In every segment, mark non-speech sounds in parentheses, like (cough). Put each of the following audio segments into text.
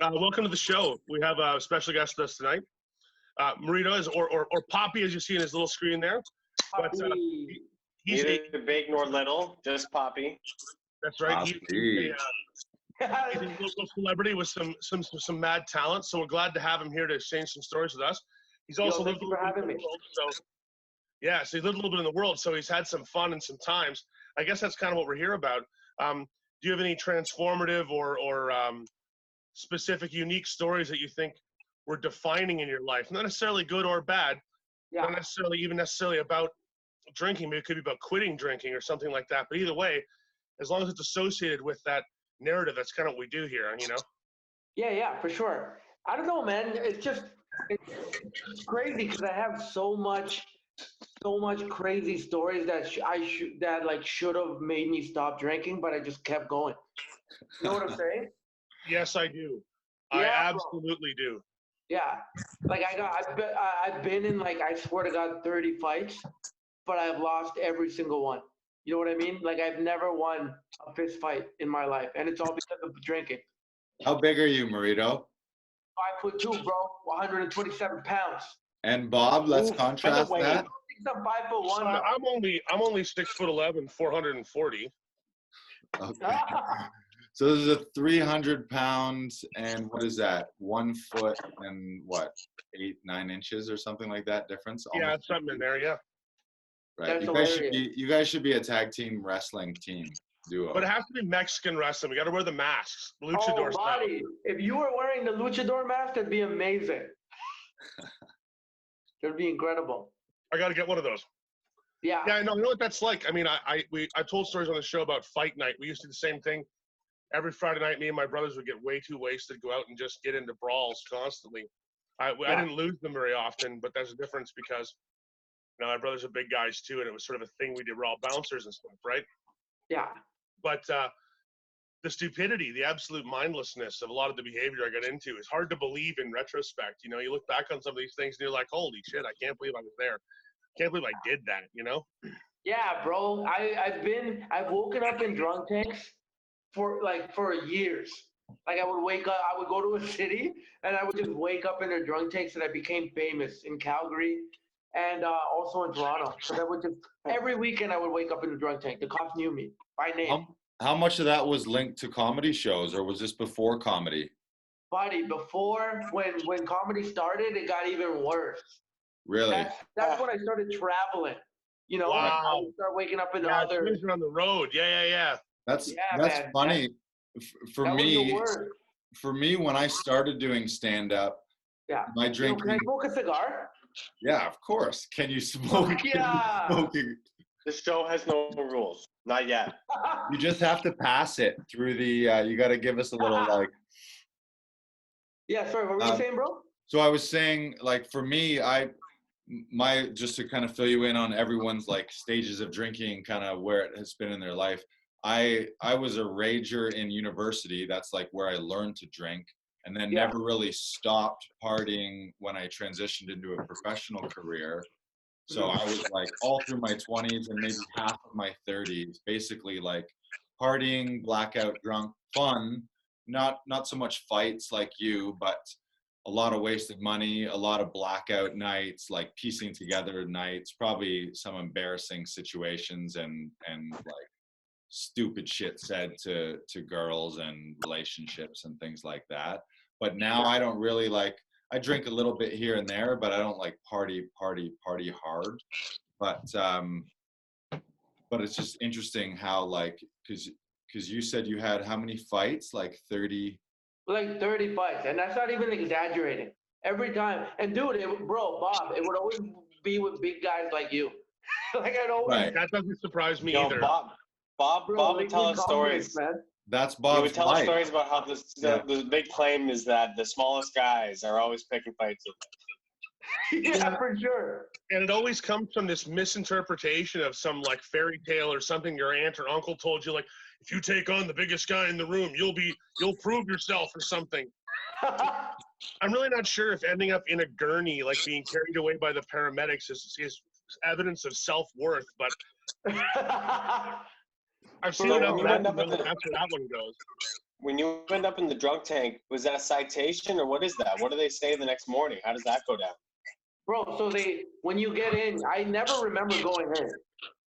Uh, welcome to the show. We have a special guest with us tonight. Uh, Marito is, or, or, or Poppy, as you see in his little screen there. But uh, he's a, Neither big nor little, just Poppy. that's right. Poppy. he's a, uh, he's a local celebrity with some, some some some mad talent. So we're glad to have him here to exchange some stories with us. He's also thank lived a you for little bit having in me. the world, so yeah, so he lived a little bit in the world. So he's had some fun and some times. I guess that's kind of what we're here about. Um, do you have any transformative or or um, specific, unique stories that you think were defining in your life? Not necessarily good or bad, Yeah. not necessarily even necessarily about drinking. Maybe it could be about quitting drinking or something like that. But either way, as long as it's associated with that narrative, that's kind of what we do here. You know? Yeah, yeah, for sure. I don't know, man. It's just it's, it's crazy because I have so much, so much crazy stories that sh- I should that like should have made me stop drinking, but I just kept going. You know what I'm saying? Yes, I do. I Yeah, bro. absolutely do. Yeah. Like I got, I've been, I- I've been in like I swear to God, 30 fights, but I've lost every single one. You know what I mean? Like I've never won a fist fight in my life, and it's all because of drinking. How big are you, Marito? Five foot two, bro, 127 pounds. And Bob, let's Ooh, contrast by way- that. I think I'm five foot So one. I'm only I'm only six foot eleven, four hundred and forty. Okay. (laughs) So this is a 300 pounds and what is that? One foot and what? Eight, nine inches or something like that difference? Yeah, Almost, it's something in there. Yeah, right. That's You guys, should be, you guys should be a tag team wrestling team duo. but it has to be Mexican wrestling. We got to wear the masks, Oh, luchador style. buddy, if you were wearing the luchador mask, that'd be amazing. (laughs) That'd be incredible. I got to get one of those. Yeah. Yeah, I know. You know what that's like. I mean, I I we I told stories on the show about fight night. We used to do the same thing. Every Friday night, me and my brothers would get way too wasted, go out and just get into brawls constantly. I I didn't lose them very often, but there's a difference because you know my brothers are big guys too, and it was sort of a thing we did. We're all bouncers and stuff, right? Yeah. but uh, the stupidity, the absolute mindlessness of a lot of the behavior I got into is hard to believe in retrospect. You know, you look back on some of these things and you're like, holy shit, I can't believe I was there. Can't believe I did that, you know? Yeah, bro. I, I've been, I've woken up in drunk tanks for like for years. Like I would wake up, I would go to a (laughs) city and I would just wake up in their drunk tanks and I became famous in Calgary and uh, also in Toronto. So that would just, every weekend I would wake up in the drunk tank. The cops knew me by name. How, how much of that was linked to comedy shows or was this before comedy? Buddy, before when when comedy started, it got even worse. Really? That's, that's when I started traveling. You know, like, I Wow. would start waking up in Yeah, other. swings are on the road. Yeah, yeah, yeah. That's Yeah, that's man, funny. F- For that me, for me, when I started doing stand up, Yeah. my Yo, can I smoke a cigar? yeah, of course. Can you (laughs) smoke? Yeah. smoking? This show has no rules. Not yet. (laughs) You just have to pass it through the. Uh, you got to give us a little (laughs) like. yeah, sorry, what were you Um, saying, bro? So I was saying, like for me, I my just to kind of fill you in on everyone's like stages of drinking, kind of where it has been in their life. I I was a rager in university. That's like where I learned to drink, and then Yeah. never really stopped partying when I transitioned into a professional career. So mm. I was like all through my 20s and maybe half of my 30s, basically like partying, blackout drunk, fun, not not so much fights like you, but a lot of wasted money, a lot of blackout nights, like piecing together nights, probably some embarrassing situations and and like stupid shit said to to girls and relationships and things like that. But now I don't really like I drink a little bit here and there, but I don't like party party party hard. But um but it's just interesting how like cuz cuz you said you had how many fights? Like 30 Like 30 fights, and that's not even exaggerating. Every time, and dude, it, bro, Bob, it would always be with big guys like you. (laughs) like I'd always, Right. That doesn't surprise me Yo, either. Bob, Bob, bro, Bob make would tell us confident, stories. man. That's He Bob's would tell us life. stories about how the, the, Yeah. the big claim is that the smallest guys are always picking fights with (laughs) yeah, for sure. And it always comes from this misinterpretation of some like fairy tale or something your aunt or uncle told you, like, if you take on the biggest guy in the room, you'll be, you'll prove yourself or something. (laughs) I'm really not sure if ending up in a gurney, like being carried away by the paramedics, is, is evidence of self worth. But (laughs) I've seen Bro, enough of that end to up know the- that's where that one goes. when you end up in the drunk tank, was that a citation or what is that? What do they say the next morning? How does that go down? Bro, so they when you get in, I never remember going in,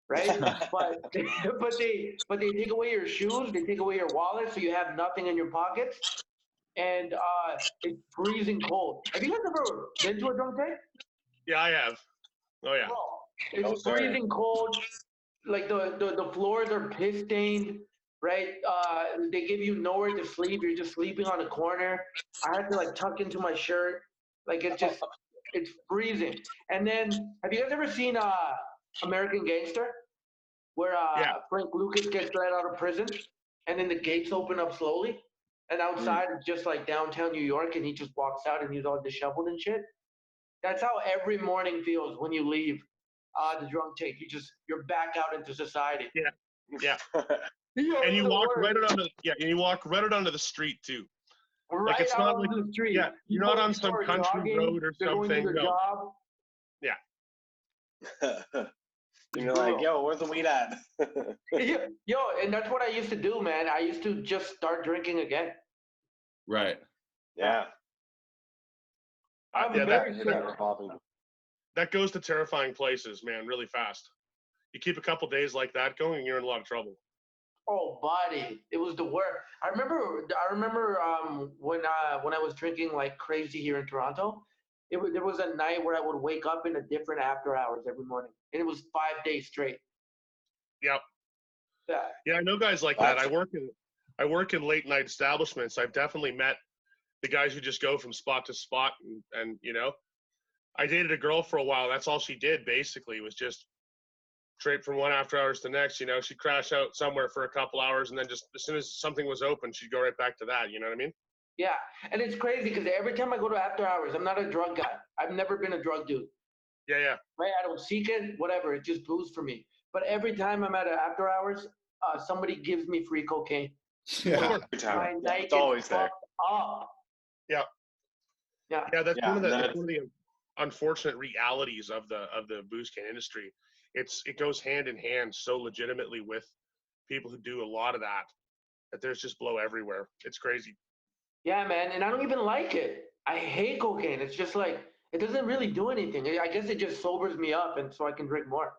right? (laughs) but (laughs) but they but they take away your shoes, they take away your wallet, so you have nothing in your pockets, and uh, it's freezing cold. Have you guys ever been to a drunk tank? Yeah, I have. Oh yeah. Bro, Oh, it's sorry. freezing cold. Like the, the the floors are piss stained, right? Uh, they give you nowhere to sleep. You're just sleeping on a corner. I had to like tuck into my shirt. Like it's just it's freezing. And then have you guys ever seen uh American Gangster? Where uh Yeah. Frank Lucas gets let out of prison and then the gates open up slowly. And outside it's just like downtown New York and he just walks out and he's all disheveled and shit. That's how every morning feels when you leave uh the drunk tank. You just you're back out into society. Yeah. (laughs) Yo, And you walk worst. right out onto the, yeah, and you walk right out onto the street too. right it's out not like- the street. yeah, you're not on some country jogging, road or they're going to something, their no. job. and (laughs) you're like, yo, where's the weed at? (laughs) Yeah, Yo, and that's what I used to do, man. I used to just start drinking again. Right. yeah. I'm yeah, very that, that, that goes to terrifying places, man, really fast. You keep a couple days like that going, and you're in a lot of trouble. Oh, buddy, it was the worst. I remember. I remember um, when uh, when I was drinking like crazy here in Toronto. It was there was a night where I would wake up in a different after hours every morning, and it was five days straight. Yep. Yeah. Yeah, I know guys like that. I work in I work in late night establishments. I've definitely met the guys who just go from spot to spot and, and you know. I dated a girl for a while. That's all she did basically was just trade from one after hours to the next. You know, she'd crash out somewhere for a couple hours and then just as soon as something was open, she'd go right back to that. You know what I mean? Yeah, and it's crazy because every time I go to after hours, I'm not a drug guy. I've never been a drug dude. Yeah, yeah. Right? I don't seek it. Whatever. It just booze for me. But every time I'm at a after hours, uh, somebody gives me free cocaine. Yeah. Every My time. It's always gets there. fucked Up. Yeah. Yeah. Yeah, that's Yeah, one of the that- that's one of the unfortunate realities of the of the booze can industry. It's it goes hand in hand so legitimately with people who do a lot of that. That there's just blow everywhere. It's crazy. Yeah, man. And I don't even like it. I hate cocaine. It's just like it doesn't really do anything. I guess it just sobers me up, and so I can drink more.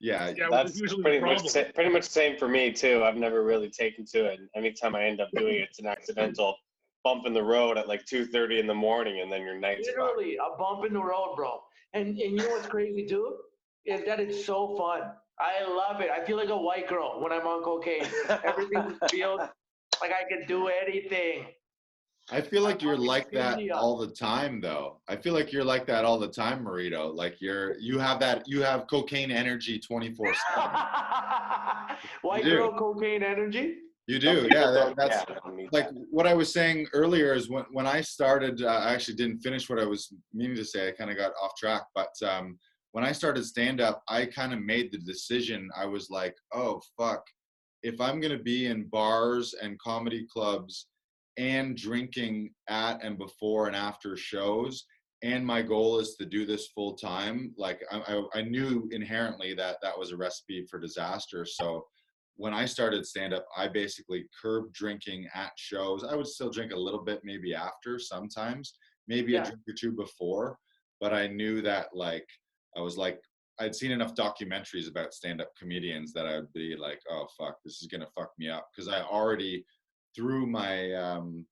Yeah. Yeah, That's usually pretty much sa- pretty much same for me too. I've never really taken to it. And anytime I end up doing it, it's an accidental bump in the road at like two thirty in the morning, and then your night's fucked. Literally a bump in the road, bro. And and you know what's crazy dude? is that it's so fun. I love it. I feel like a white girl when I'm on cocaine. Everything (laughs) feels like I can do anything. I feel like I'm you're like that India. all the time though. I feel like you're like that all the time, Marito. Like you're you have that you have cocaine energy 24/7. (laughs) white You do. girl cocaine energy. You do. Yeah, that, that's yeah, I don't need like what I was saying earlier is when when I started uh, I actually didn't finish what I was meaning to say. I kind of got off track, but um when I started stand up, I kind of made the decision. I was like, "Oh fuck. If I'm going to be in bars and comedy clubs and drinking at and before and after shows and my goal is to do this full time like I, I, I knew inherently that that was a recipe for disaster so when i started stand up i basically curbed drinking at shows i would still drink a little bit maybe after sometimes maybe Yeah. a drink or two before but i knew that like i was like i'd seen enough documentaries about stand up comedians that i'd be like oh fuck this is gonna fuck me up because i already through my um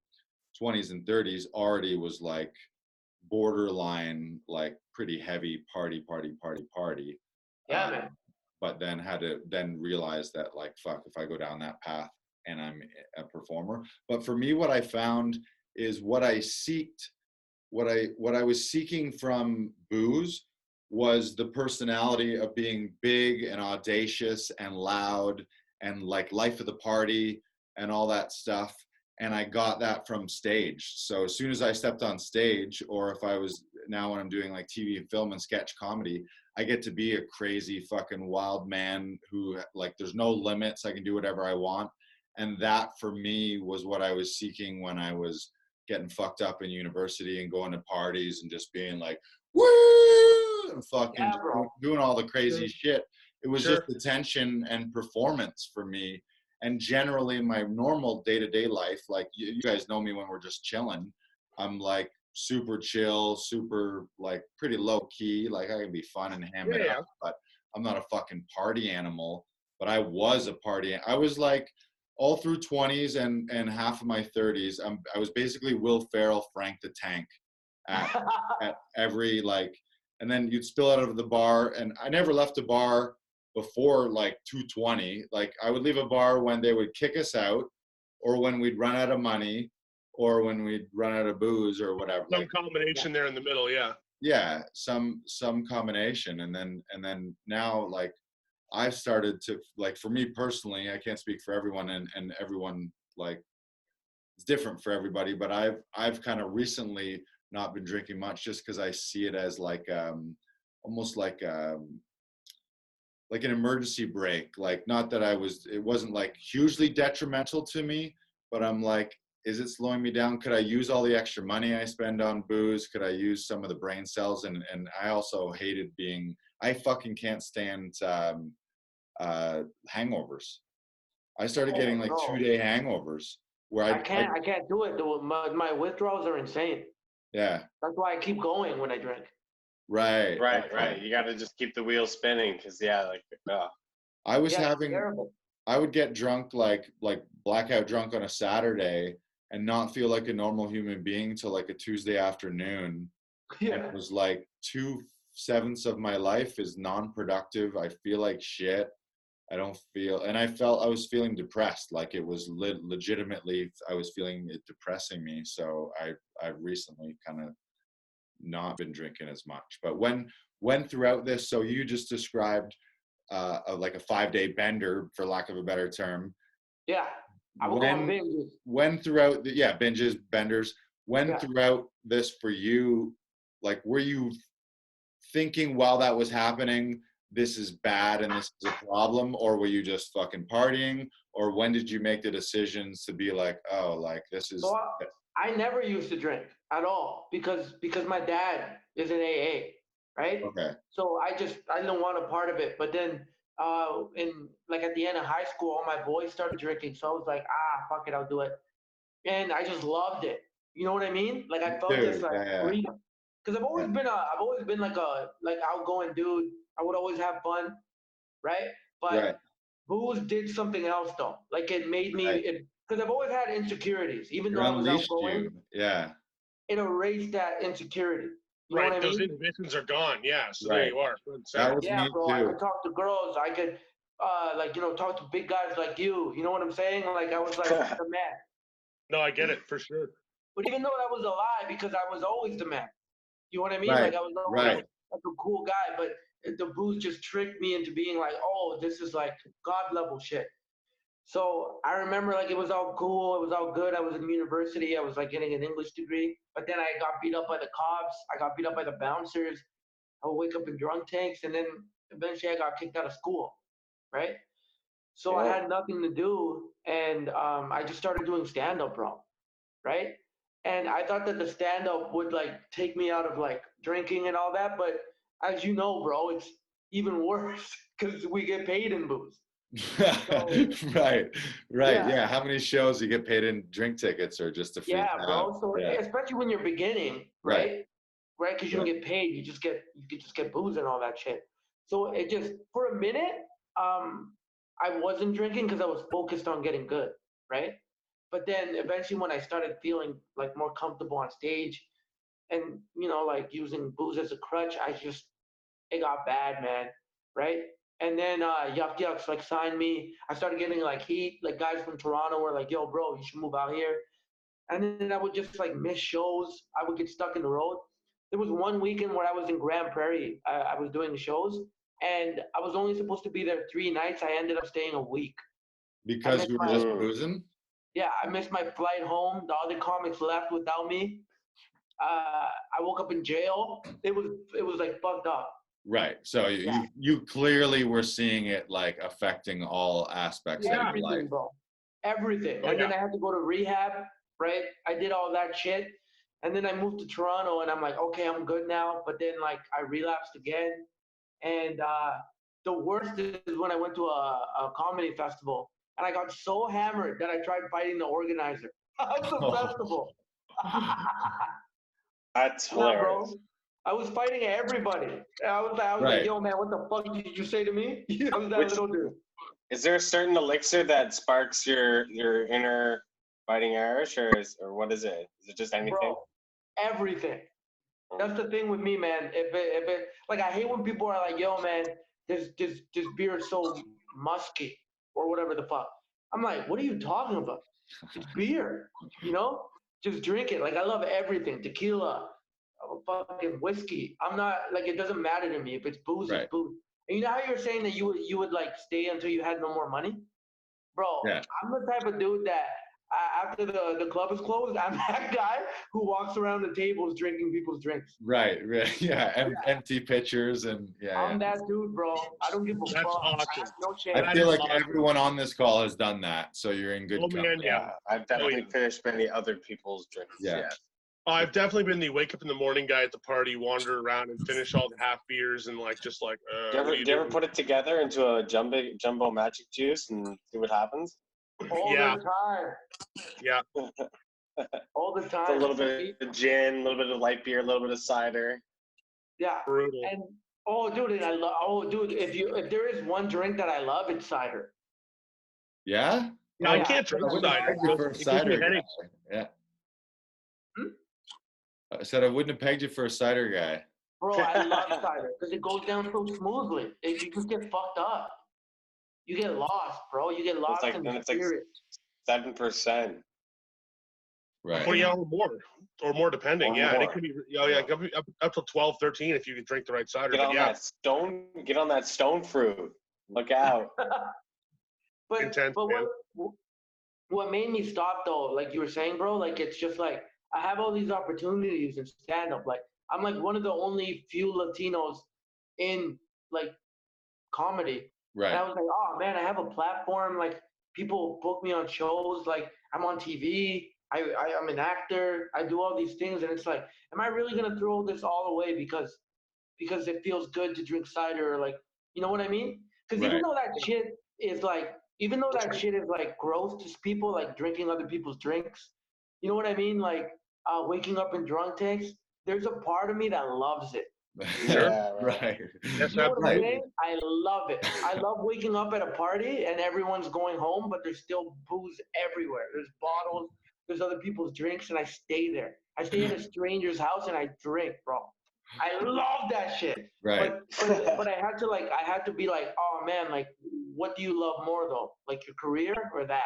20s and 30s already was like borderline like pretty heavy party party party party Yeah, Um, man. But then had to then realize that like fuck if i go down that path and i'm a performer. But for me what i found is what i seeked what i what i was seeking from booze was the personality of being big and audacious and loud and like life of the party and all that stuff. And i got that from stage. So as soon as i stepped on stage or if i was now when i'm doing like tv and film and sketch comedy I get to be a crazy fucking wild man who like there's no limits. I can do whatever I want. And that for me was what I was seeking when I was getting fucked up in university and going to parties and just being like, woo and fucking Yeah, doing, all the crazy shit. It was Sure. just attention and performance for me. and generally in my normal day-to-day life like you, you guys know me when we're just chilling i'm like super chill super like pretty low key like i can be fun and ham it Yeah. up but i'm not a fucking party animal but i was a party i was like all through 20s and and half of my 30s i'm i was basically will ferrell frank the tank at, (laughs) at every like and then you'd spill out of the bar and i never left a bar before like 220 like i would leave a bar when they would kick us out or when we'd run out of money or when we'd run out of booze or whatever Some like, combination there in the middle, yeah. yeah some some combination and then and then now like i've started to like for me personally i can't speak for everyone and and everyone like it's different for everybody but i've i've kind of recently not been drinking much just because i see it as like um almost like um like an emergency brake like not that i was it wasn't like hugely detrimental to me but i'm like is it slowing me down could i use all the extra money i spend on booze could i use some of the brain cells and and i also hated being i fucking can't stand um uh hangovers i started Oh, getting like no. two day hangovers where i I can't. I can't do it. My, my withdrawals are insane. yeah That's why I keep going when I drink. right Right, okay. right. You got to just keep the wheels spinning because yeah, like uh, i was Yeah, having. I would get drunk like like blackout drunk on a Saturday and not feel like a normal human being till like a Tuesday afternoon. And Yeah. it was like two sevenths of my life is non-productive. I feel like shit. I don't feel, and I felt I was feeling depressed. Like it was le- legitimately, I was feeling it depressing me. So I I've recently kind of not been drinking as much. But when when throughout this, so you just described uh, a, like a five day bender, for lack of a better term. Yeah. I When binges. when throughout the, yeah binges benders when Yeah. throughout this for you like were you thinking while that was happening this is bad and this is a problem or were you just fucking partying or when did you make the decisions to be like oh like this is So I, I never used to drink at all because because my dad is in AA, right? okay So I just I didn't want a part of it. But then uh in like at the end of high school, all my boys started drinking. So I was like, ah, fuck it, I'll do it. And I just loved it. You know what I mean? Like I felt this Dude, like yeah, freedom. Because I've always Yeah. been a I've always been like a like outgoing dude. I would always have fun, right? But right booze did something else though. Like it made me Right. it because I've always had insecurities. Even it though I was outgoing, you yeah it erased that insecurity. You know right. what I Those mean? inhibitions are gone. Yeah. So there you are. Good that was Yeah, me bro. I could talk to girls. I could, uh, like you know, talk to big guys like you. You know what I'm saying? Like I was like (laughs) the man. No, I get it for sure. But even though that was a lie, because I was always the man. You know what I mean? Right, Like I was always right. like a cool guy, but the booze just tricked me into being like, oh, this is like god level shit. So I remember like it was all cool, it was all good. I was in university, I was like getting an English degree, but then I got beat up by the cops, I got beat up by the bouncers. I would wake up in drunk tanks, and then eventually I got kicked out of school, right? So I had nothing to do, and um, I just started doing stand up, bro, right? And I thought that the stand up would like take me out of like drinking and all that, but as you know, bro, it's even (laughs) worse because we get paid in booze. (laughs) right right Yeah. yeah. how many shows you get paid in drink tickets or just a free Yeah, bro. So yeah. especially when you're beginning, Right. right? Right, because you don't get paid, you just get you could just get booze and all that shit. So it just for a minute, um, I wasn't drinking because I was focused on getting good, right? But then eventually, when I started feeling like more comfortable on stage, and you know, like using booze as a crutch, I just it got bad, man, right? And then uh, Yuk Yuk's like signed me. I started getting like heat, like guys from Toronto were like, "Yo, bro, you should move out here." And then I would just like miss shows. I would get stuck in the road. There was one weekend where I was in Grande Prairie. I, I was doing shows, and I was only supposed to be there three nights. I ended up staying a week. because we were my- just boozing Yeah, I missed my flight home. The other comics left without me. Uh, I woke up in jail. It was it was like fucked up. Right. So you, Yeah. you you clearly were seeing it like affecting all aspects of your Everything, life. bro. Everything. Oh, and then. I had to go to rehab, right? I did all that shit. And then I moved to Toronto and I'm like, okay, I'm good now. But then like I relapsed again. And uh the worst is when I went to a, a comedy festival and I got so hammered that I tried fighting the organizer (laughs) of the Oh. festival. (laughs) That's Yeah, hilarious. bro. I was fighting everybody. I was like, I was Right. like, yo, man, what the fuck did you say to me? (laughs) I was that Which- little dude. Is there a certain elixir that sparks your your inner fighting Irish, or is or what is it? Is it just anything? Bro, everything. That's the thing with me, man. If it, if it, like, I hate when people are like, "Yo, man, this this this beer is so musky or whatever the fuck." I'm like, "What are you talking about? It's beer, you know? Just drink it." Like, I love everything, tequila, fucking whiskey. I'm not like it doesn't matter to me if it's booze, Right. it's booze. And you know how you're saying that you would you would like stay until you had no more money, bro? Yeah. I'm the type of dude that uh, after the the club is closed, I'm (laughs) that guy who walks around the tables drinking people's drinks. Right, (laughs) right. Yeah, em- empty pitchers and yeah. I'm yeah. that dude, bro. I don't give a That's fuck. I awesome. have no shame. I feel like awesome. everyone on this call has done that, so you're in good Oh, company. man, Yeah, I've definitely yeah. finished many other people's drinks. Yeah. Yeah. I've definitely been the wake up in the morning guy at the party, wander around and finish all the half beers and like just like. Uh, Do you ever, what do you you ever put it together into a jumbo jumbo magic juice and see what happens? all Yeah. the time. Yeah. (laughs) All the time. It's a little bit of gin, a little bit of light beer, a little bit of cider. Yeah. brutal? And oh, dude, and I love. Oh, dude, if you if there is one drink that I love, it's cider. Yeah? Yeah, I can't drink I wouldn't cider. have pegged you for a It gives me cider guy. headaches. Yeah. Hmm? I said I wouldn't have pegged you for a cider guy. Bro, I love (laughs) cider because it goes down so smoothly. It, you just get fucked up. You get lost, bro. You get lost like- in the it's like- spirit. Seven percent. Right. Or yeah, or more, or more depending. Or yeah, and more. it could be. Oh yeah, up, up, up to 12, 13 if you can drink the right cider. Get But on yeah, that stone. Get on that stone fruit. Look out. (laughs) But Intense, but what what made me stop though, like you were saying, bro, like it's just like I have all these opportunities in stand up. Like I'm like one of the only few Latinos in like comedy. And I was like, oh man, I have a platform. Like people book me on shows. Like I'm on TV. I, I I'm an actor. I do all these things, and it's like, am I really gonna throw this all away because because it feels good to drink cider? Or like, you know what I mean? Because even though that shit is like, even though that shit is like gross to people, like drinking other people's drinks. You know what I mean? Like uh, waking up in drunk tanks. There's a part of me that loves it. Sure. (laughs) Yeah, right. right. Yes, You know what I'm I love it. I love waking up at a party and everyone's going home, but there's still booze everywhere. There's bottles, there's other people's drinks, and I stay there. I stay in a (laughs) stranger's house and I drink, bro. I love that shit. Right. But, but but I had to like I had to be like, oh man, like what do you love more though? Like your career or that?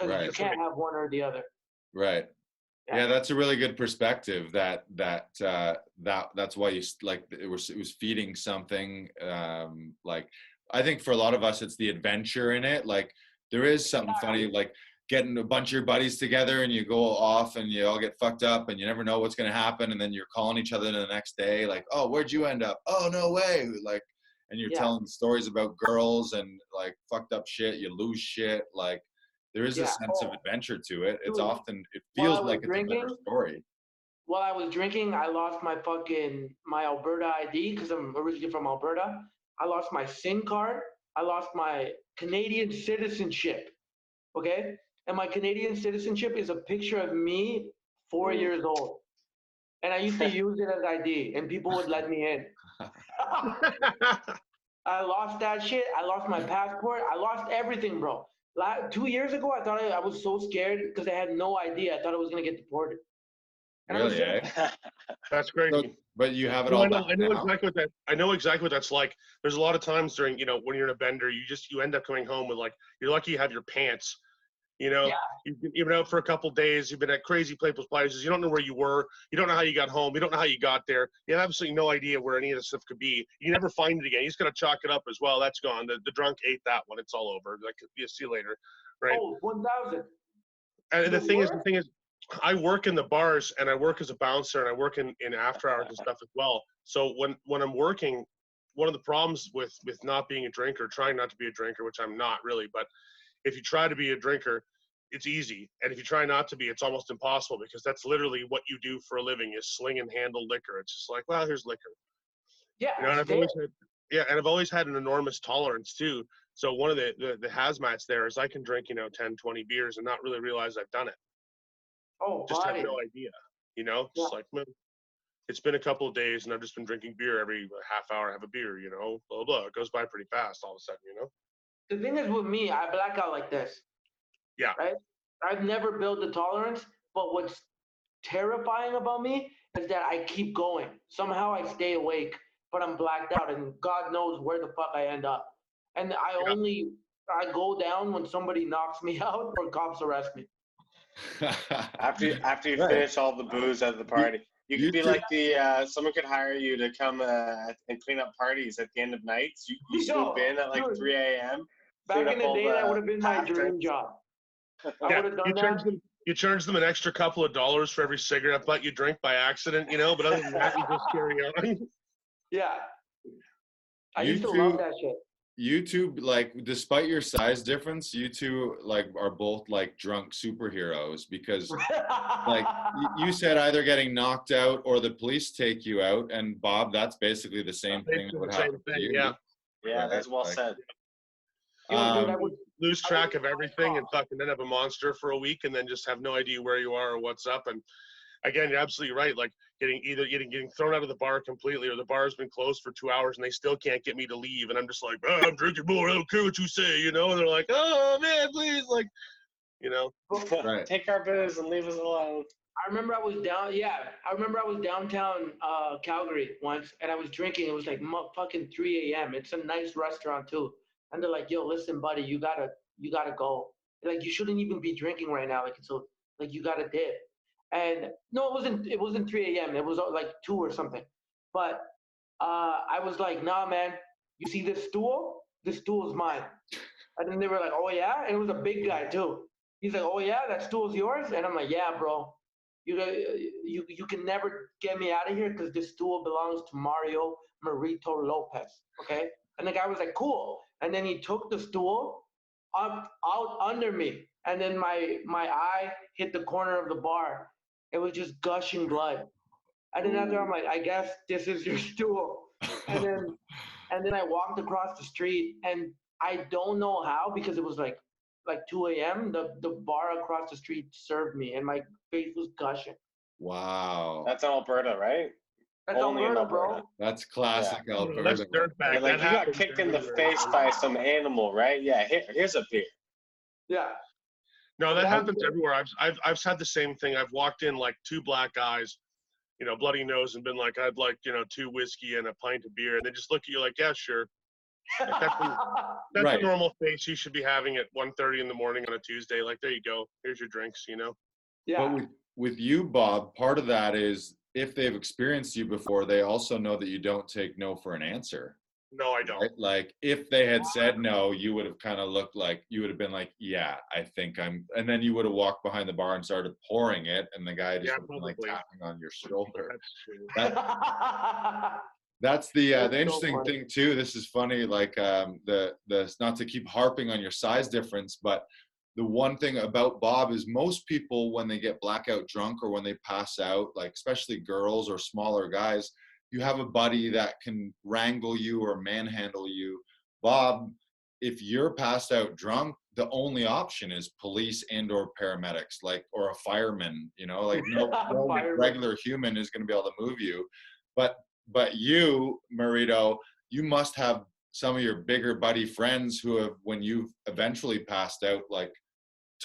Because you can't have one or the other. Right. Yeah. Yeah, that's a really good perspective. That that uh, that that's why you like it was it was feeding something. Um, like I think for a lot of us, it's the adventure in it. Like there is something funny, like getting a bunch of your buddies together and you go off and you all get fucked up and you never know what's gonna happen and then you're calling each other the next day like, oh, where'd you end up? Oh, no way! Like, and you're Yeah. telling stories about girls and like fucked up shit. You lose shit. Like there is a Yeah. sense of Oh. adventure to it. It's Dude, often it feels like it's a better story. while I was drinking, I lost my fucking my Alberta ID because I'm originally from Alberta. I lost my SIM card. I lost my Canadian citizenship. Okay, and my Canadian citizenship is a picture of me four Mm. years old, and I used to (laughs) use it as ID, and people would let me in. (laughs) (laughs) I lost that shit. I lost my passport. I lost everything, bro. La- two years ago, I thought I, I was so scared because I had no idea. I thought I was gonna get deported. And I was Really, eh? (laughs) That's crazy. So, but you have it No, all I know, I know exactly what that. I know exactly what that's like. There's a lot of times during, you know, when you're in a bender, you just you end up coming home with like you're lucky you have your pants. You know, Yeah. you've, been, you've been out for a couple days. You've been at crazy playful places. You don't know where you were. You don't know how you got home. You don't know how you got there. You have absolutely no idea where any of this stuff could be. You never find it again. You just gotta chalk it up as well. That's gone. The, the drunk ate that one. It's all over. Like, you see you later, right? Oh, 1,000. And the thing is, the thing is, I work in the bars and I work as a bouncer and I work in, in after hours and stuff as well. So when when I'm working, one of the problems with with not being a drinker, trying not to be a drinker, which I'm not really, but if you try to be a drinker, it's easy, and if you try not to be, it's almost impossible because that's literally what you do for a living is sling and handle liquor. It's just like, well, here's liquor. Yeah. You know, and I've always had, yeah, and I've always had an enormous tolerance too So one of the, the the hazmats there is I can drink you know 10, 20 beers and not really realize I've done it. Oh, Just buddy. have no idea. You know, just like man, it's been a couple of days and I've just been drinking beer every half hour. Have a beer. You know, blah blah. blah. It goes by pretty fast all of a sudden. You know. The thing is with me, I black out like this. Yeah. Right? I've never built the tolerance, but what's terrifying about me is that I keep going. Somehow I stay awake, but I'm blacked out, and God knows where the fuck I end up. And I Yeah. only I go down when somebody knocks me (laughs) out or cops arrest me. After you, after you Right. finish all the booze at the party, you you could be two- like the uh, someone could hire you to come uh, and clean up parties at the end of nights. You, you (laughs) swoop in at like 3 a.m. Back in the day, that would have been my dream job. I Yeah, would have you done charge that. them. You charge them an extra couple of dollars for every cigarette butt you drink by accident. You know, but other than that, you just carry on. (laughs) (laughs) Yeah. I You used to two- love that shit. you two like despite your size difference you two like are both like drunk superheroes because like you (laughs) said either getting knocked out or the police take you out and bob that's basically the same thing that would the same happen to you. yeah. Yeah, Right, that's well like- said. Yo, dude, Um, would, Lose track would- of everything and fucking then have a monster for a week and then just have no idea where you are or what's up. And again, you're absolutely right. Like getting either getting getting thrown out of the bar completely or the bar's been closed for two hours and they still can't get me to leave. And I'm just like, oh, I'm drinking more. I don't care what you say, you know. And they're like, oh man, please, like, you know. Right. Take our booze and leave us alone. I remember I was down. Yeah, I remember I was downtown uh, Calgary once, and I was drinking. It was like mu- fucking 3 a.m. It's a nice restaurant too, and they're like, "Yo, listen, buddy, you gotta, you gotta go. Like, you shouldn't even be drinking right now. Like, a, like you gotta dip." And no, it wasn't. It wasn't 3 a.m. It was uh, like two or something. But uh, I was like, "Nah, man. You see this stool? This stool is mine." And then they were like, "Oh yeah," and it was a big guy too. He's like, "Oh yeah, that stool's yours," and I'm like, "Yeah, bro." You, you, you can never get me out of here because this stool belongs to Mario Marito Lopez. Okay. And the guy was like, cool. And then he took the stool up out under me. And then my my eye hit the corner of the bar. It was just gushing blood. And then after I'm like, I guess this is your (laughs) stool. And then and then I walked across the street and I don't know how because it was like like 2 a.m. The the bar across the street served me and my face was gushing. wow That's in Alberta, right? That's Only in Alberta, bro. That's classic That's alberta dirtbag. You're like That you got kicked in the everywhere. face by some animal, right? Yeah. Here, here's a beer. Yeah. No, that That- happens everywhere. I've, I've I've had the same thing. I've walked in like two black guys, you know, bloody nose, and been like, I'd like you know two whiskey and a pint of beer, and they just look at you like, yeah, sure. That's (laughs) Right. a normal face you should be having at 1.30 in the morning on a Tuesday. Like, there you go. Here's your drinks. You know. yeah. But with with you, Bob, part of that is if they've experienced you before, they also know that you don't take no for an answer. No, I don't. Right? Like if they had said no, you would have kind of looked like you would have been like, "Yeah, I think I'm," and then you would have walked behind the bar and started pouring it, and the guy just Yeah, been like tapping on your shoulder. That's true. (laughs) That, that's the uh, the That's so interesting funny. thing too. This is funny. Like um, the the not to keep harping on your size difference, but the one thing about Bob is most people when they get blackout drunk or when they pass out, like especially girls or smaller guys, you have a buddy that can wrangle you or manhandle you. Bob, if you're passed out drunk, the only option is police and or paramedics, like or a fireman. You know, like no, (laughs) no regular human is going to be able to move you. But but you, Marito, you must have some of your bigger buddy friends who have, when you've eventually passed out, like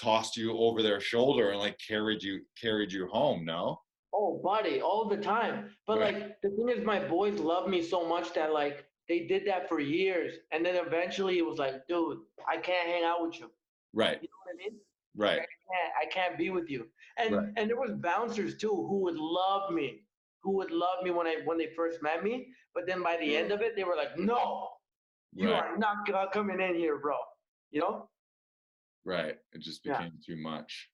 tossed you over their shoulder and like carried you carried you home. No. Oh, buddy, all the time. But Right. like the thing is, my boys love me so much that like they did that for years, and then eventually it was like, dude, I can't hang out with you. Right. You know what I mean? Right. can't, I can't be with you. And Right. and there was bouncers too who would love me, who would love me when I when they first met me. But then by the end mm. of it, they were like, "No, you Right. are not uh, coming in here, bro." You know? Right. It just Yeah. became too much.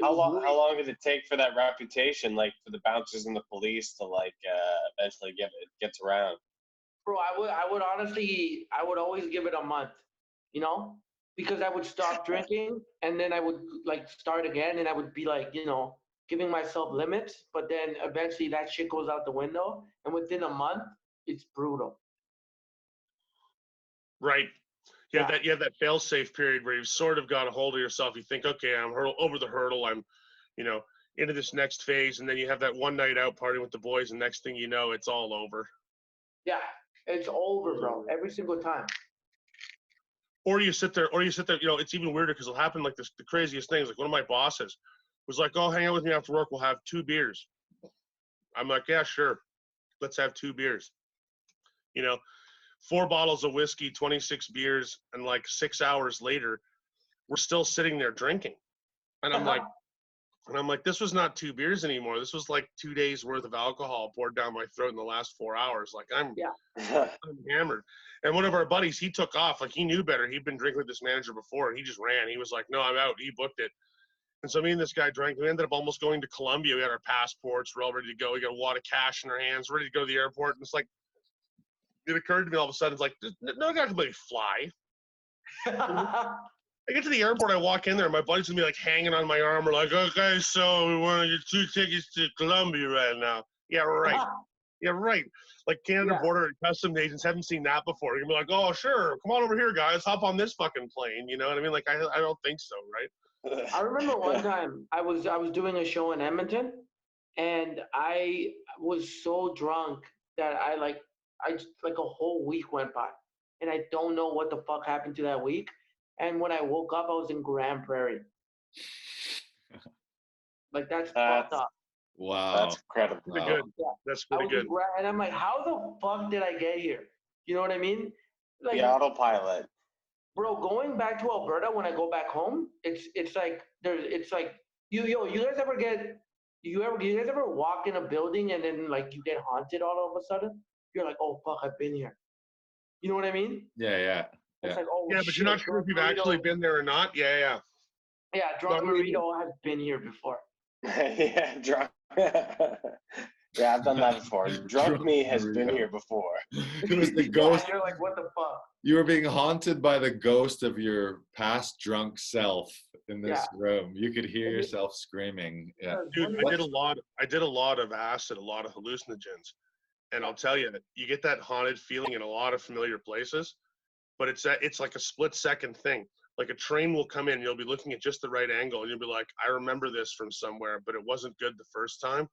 How long? How long did it take for that reputation, like for the bouncers and the police, to like uh, eventually get it gets around? bro? I would I would honestly I would always give it a month. You know? Because I would stop (laughs) drinking and then I would like start again and I would be like, you know, giving myself limits, but then eventually that shit goes out the window and within a month it's brutal. Right. You have Yeah. that you have that fail safe period where you've sort of got a hold of yourself. You think, okay, I'm hurdle over the hurdle. I'm, you know, into this next phase, and then you have that one night out party with the boys, and next thing you know, it's all over. Yeah, it's over, bro. Every single time. Or you sit there, or you sit there. You know, it's even weirder because it'll happen like this. The craziest things. Like one of my bosses was like, "Oh, hang out with me after work. We'll have two beers." I'm like, "Yeah, sure. Let's have two beers." You know, four bottles of whiskey, 26 beers, and like six hours later, we're still sitting there drinking. And I'm like, uh-huh. and I'm like, this was not two beers anymore. This was like two days worth of alcohol poured down my throat in the last four hours. Like I'm, yeah. (laughs) I'm hammered. And one of our buddies, he took off. Like he knew better. He'd been drinking with this manager before, and he just ran. He was like, no, I'm out. He booked it. And so me and this guy drank. We ended up almost going to Colombia. We had our passports. We're all ready to go. We got a wad of cash in our hands, ready to go to the airport. And it's like, it occurred to me all of a sudden, it's like, no guy can really fly. (laughs) I get to the airport, I walk in there, and my buddy's gonna be like hanging on my arm. We're like, okay, so we want to get two tickets to Colombia right now. Yeah, right. (laughs) Yeah, right. Like Canada Yeah. Border and Customs agents haven't seen that before. You're gonna be like, oh, sure, come on over here, guys, hop on this fucking plane. You know what I mean? Like, I, I don't think so, right? (laughs) I remember one time I was I was doing a show in Edmonton, and I was so drunk that I like I just, like a whole week went by, and I don't know what the fuck happened to that week. And when I woke up, I was in Grande Prairie. Like that's fucked up. Wow. That's incredible. Pretty good. Yeah. That's pretty good. Gra- and I'm like, how the fuck did I get here? You know what I mean? Like, The autopilot. bro, going back to Alberta when I go back home, it's it's like there's it's like you yo, you guys ever get you ever you guys ever walk in a building and then like you get haunted all of a sudden? You're like, oh fuck, I've been here. You know what I mean? Yeah, yeah. It's Yeah. like, oh Yeah, but shit, you're not sure if you've Drunk actually been there or not. Yeah, yeah. Yeah, drunk Drunk Burrito. burrito has been here before. (laughs) yeah, drunk. (laughs) yeah, I've done that before. (laughs) Drunk, Drunk me has been here before. It was the Yeah, ghost. you're like, what the fuck? You were being haunted by the ghost of your past drunk self in this room. You could hear yourself screaming. Yeah. Dude, I did a lot. I did a lot of acid, a lot of hallucinogens, and I'll tell you, you get that haunted feeling in a lot of familiar places, but it's that it's like a split second thing. Like a train will come in, you'll be looking at just the right angle, and you'll be like, "I remember this from somewhere, but it wasn't good the first time."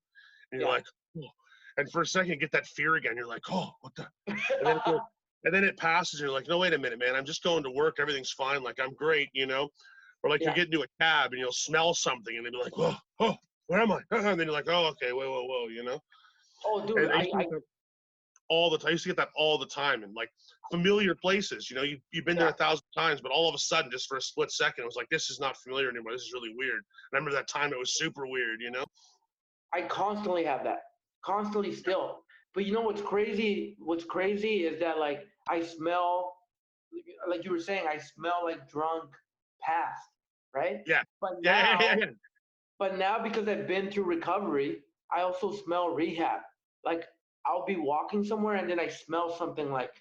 And you're Yeah. like, oh. and for a second, you get that fear again. You're like, "Oh, what the?" (laughs) And then, goes- and then it passes, and you're like, "No, wait a minute, man. I'm just going to work. Everything's fine. Like I'm great, you know." Or like Yeah. you get into a cab and you'll smell something, and they'll be like, "Oh, oh." where am I? (laughs) And then you're like, oh, okay, whoa, whoa, whoa, you know? oh, dude, I I, used to I, get that all the time. I used to get that all the time in like familiar places. You know, you, you've been there a thousand times, but all of a sudden, just for a split second, it was like, this is not familiar anymore. This is really weird. I remember that time it was super weird, you know? I constantly have that, constantly still. But you know what's crazy? What's crazy is that like I smell, like you were saying, I smell like drunk past, right? Yeah. But Yeah, yeah, yeah. but now because I've been through recovery, I also smell rehab. Like I'll be walking somewhere and then I smell something like,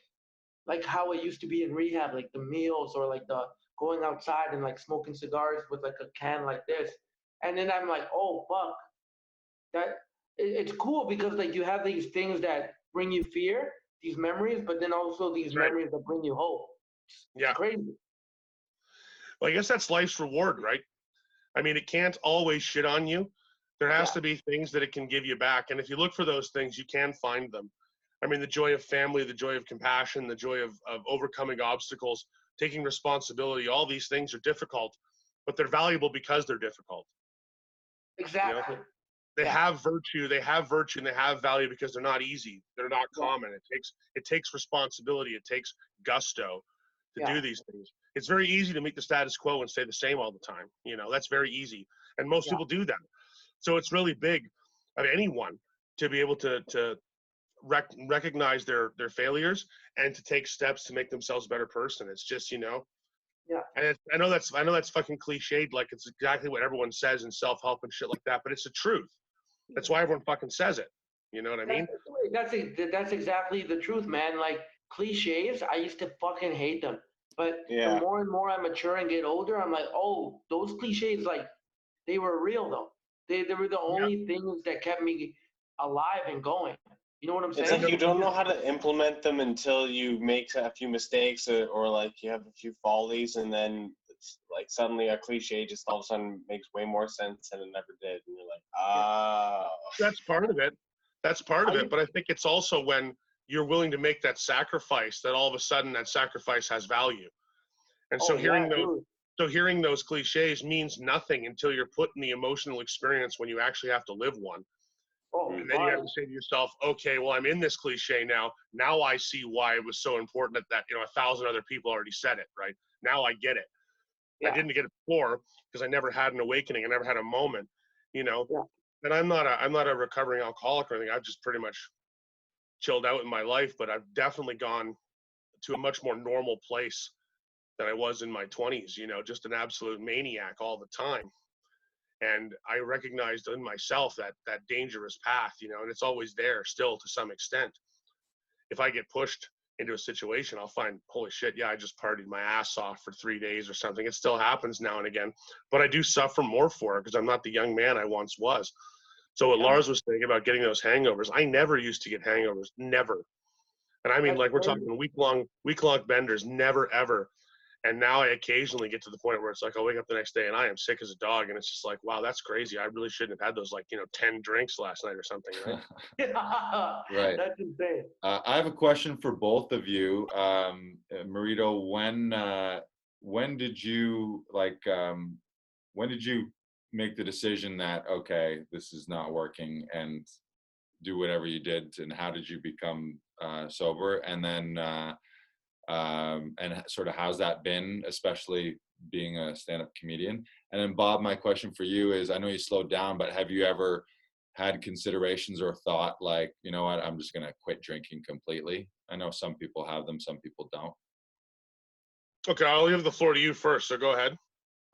like how it used to be in rehab, like the meals or like the going outside and like smoking cigars with like a can like this. And then I'm like, oh fuck, that it, it's cool because like you have these things that bring you fear, these memories, but then also these Right. memories that bring you hope. Yeah. Crazy. Well, I guess that's life's reward, right? I mean, it can't always shit on you. There has Yeah. to be things that it can give you back. And if you look for those things, you can find them. I mean, the joy of family, the joy of compassion, the joy of, of overcoming obstacles, taking responsibility, all these things are difficult, but they're valuable because they're difficult. Exactly. They Yeah. have virtue, they have virtue, and they have value because they're not easy. They're not common. It takes it takes responsibility. It takes gusto to Yeah. do these things. It's very easy to meet the status quo and stay the same all the time. You know, that's very easy, and most Yeah. people do that. So it's really big of anyone to be able to to rec- recognize their their failures and to take steps to make themselves a better person. It's just you know. Yeah. And it's, I know that's I know that's fucking cliched, like it's exactly what everyone says in self help and shit like that, but it's the truth. That's why everyone fucking says it. You know what I mean? That's that's, that's exactly the truth, man. Like cliches, I used to fucking hate them. But Yeah. the more and more I mature and get older, I'm like, oh, those cliches, like they were real though. They they were the only things that kept me alive and going. You know what I'm saying? It's like you don't know how to implement them until you make a few mistakes or, or like you have a few follies, and then it's like suddenly a cliche just all of a sudden makes way more sense than it never did, and you're like, ah. That's part of it. That's part of it. But I think it's also when you're willing to make that sacrifice that all of a sudden that sacrifice has value. And so Oh, hearing yeah, those dude. So hearing those cliches means nothing until you're put in the emotional experience when you actually have to live one. Oh, And then you have to say to yourself, okay, well, I'm in this cliche now. Now I see why it was so important that, that you know, a thousand other people already said it, right? Now I get it. I didn't get it before because I never had an awakening. I never had a moment, you know. Yeah. And I'm not a I'm not a recovering alcoholic or anything. I've just pretty much chilled out in my life, but I've definitely gone to a much more normal place than I was in my 20s, you know, just an absolute maniac all the time. And I recognized in myself that that dangerous path, you know, and it's always there still to some extent. If I get pushed into a situation, I'll find, holy shit, yeah, I just partied my ass off for three days or something. It still happens now and again, but I do suffer more for it because I'm not the young man I once was. So what Yeah. Lars was saying about getting those hangovers, I never used to get hangovers, never. And I mean, like we're talking week long, week long benders, never ever. And now I occasionally get to the point where it's like I'll wake up the next day and I am sick as a dog, and it's just like, wow, that's crazy. I really shouldn't have had those like you know ten drinks last night or something, right? (laughs) (laughs) Right. That's insane. Uh, I have a question for both of you. Um, uh, Marito, when uh, when did you like um, when did you make the decision that okay, this is not working, and do whatever you did, and how did you become uh, sober? And then uh, um, and sort of how's that been, especially being a stand-up comedian? And then Bob, my question for you is: I know you slowed down, but have you ever had considerations or thought like, you know what, I'm just gonna quit drinking completely? I know some people have them, some people don't. Okay, I'll leave the floor to you first. So go ahead.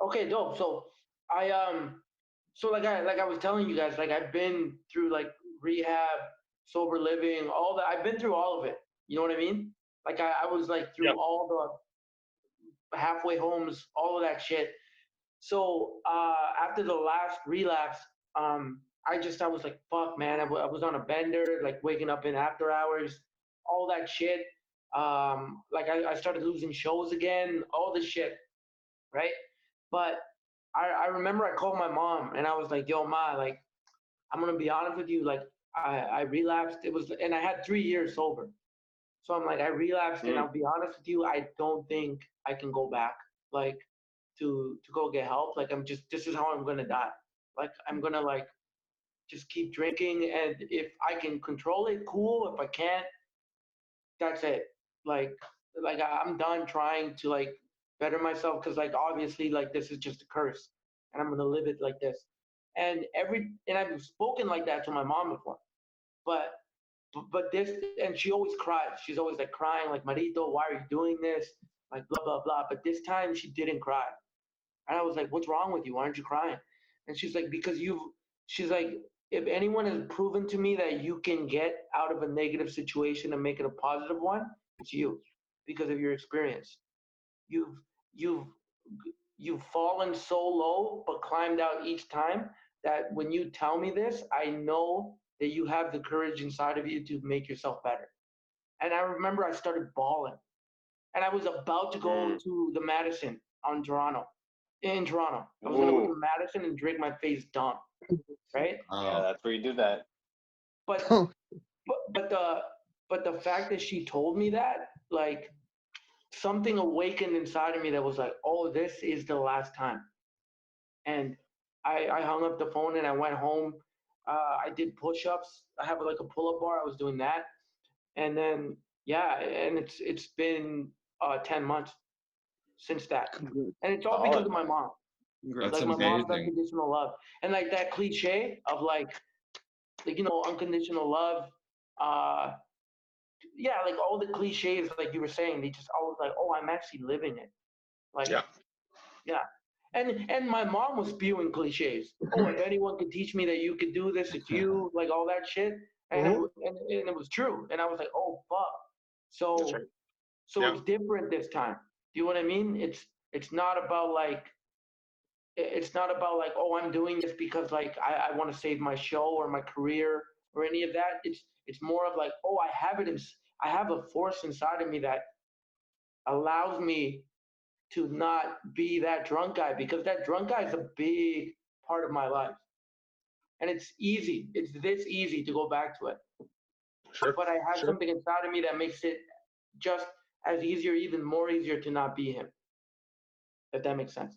Okay, dope. So I um so like I like I was telling you guys, like I've been through like rehab, sober living, all that. I've been through all of it. You know what I mean? Like I, I was like through Yep. all the halfway homes, all of that shit. So uh after the last relapse, um I just I was like, fuck man, I, w- I was on a bender, like waking up in after hours, all that shit. Um like I, I started losing shows again, all this shit. Right? But I, I remember I called my mom and I was like, yo, ma, like, I'm gonna be honest with you, like I, I relapsed. It was and I had three years sober. So I'm like, I relapsed and Mm. I'll be honest with you, I don't think I can go back, like to to go get help. Like I'm just this is how I'm gonna die. Like I'm gonna like just keep drinking and if I can control it, cool. If I can't, that's it. Like like I'm done trying to like better myself because like obviously like this is just a curse and i'm gonna live it like this and every and i've spoken like that to my mom before but but, but this and she always cries she's always like crying like marito why are you doing this? Like blah blah blah. But this time she didn't cry. And i was like what's wrong with you? Why aren't you crying? And she's like because you've she's like if anyone has proven to me that you can get out of a negative situation and make it a positive one it's you. Because of your experience. You've you've you've fallen so low but climbed out each time that when you tell me this i know that you have the courage inside of you to make yourself better. And i remember i started bawling. And i was about to go Mm. to the madison on toronto in toronto. I was going to go to madison and drink my face down right? Yeah, Oh, that's where you do that. but (laughs) Oh. but but the but the fact that she told me that like something awakened inside of me that was like oh this is the last time. And i i hung up the phone and i went home uh, i did push-ups. I have like a pull-up bar. I was doing that. And then yeah and it's it's been uh 10 months since that. And it's all because of my mom. That's like my mom's unconditional love. And like that cliche of like like you know unconditional love uh yeah like all the cliches like you were saying they just always like oh i'm actually living it. Like Yeah. yeah and and my mom was spewing cliches oh if anyone could teach me that you could do this it's you like all that shit and, it, Mhm. wa- and, and it was true and i was like oh fuck so right. so Yeah. it's different this time do you know what i mean it's it's not about like it's not about like oh i'm doing this because like i, I want to save my show or my career or any of that. It's it's more of like, oh, I have it. In, I have a force inside of me that allows me to not be that drunk guy because that drunk guy is a big part of my life. And it's easy. It's this easy to go back to it. Sure. But I have sure. something inside of me that makes it just as easier, even more easier to not be him. If that makes sense.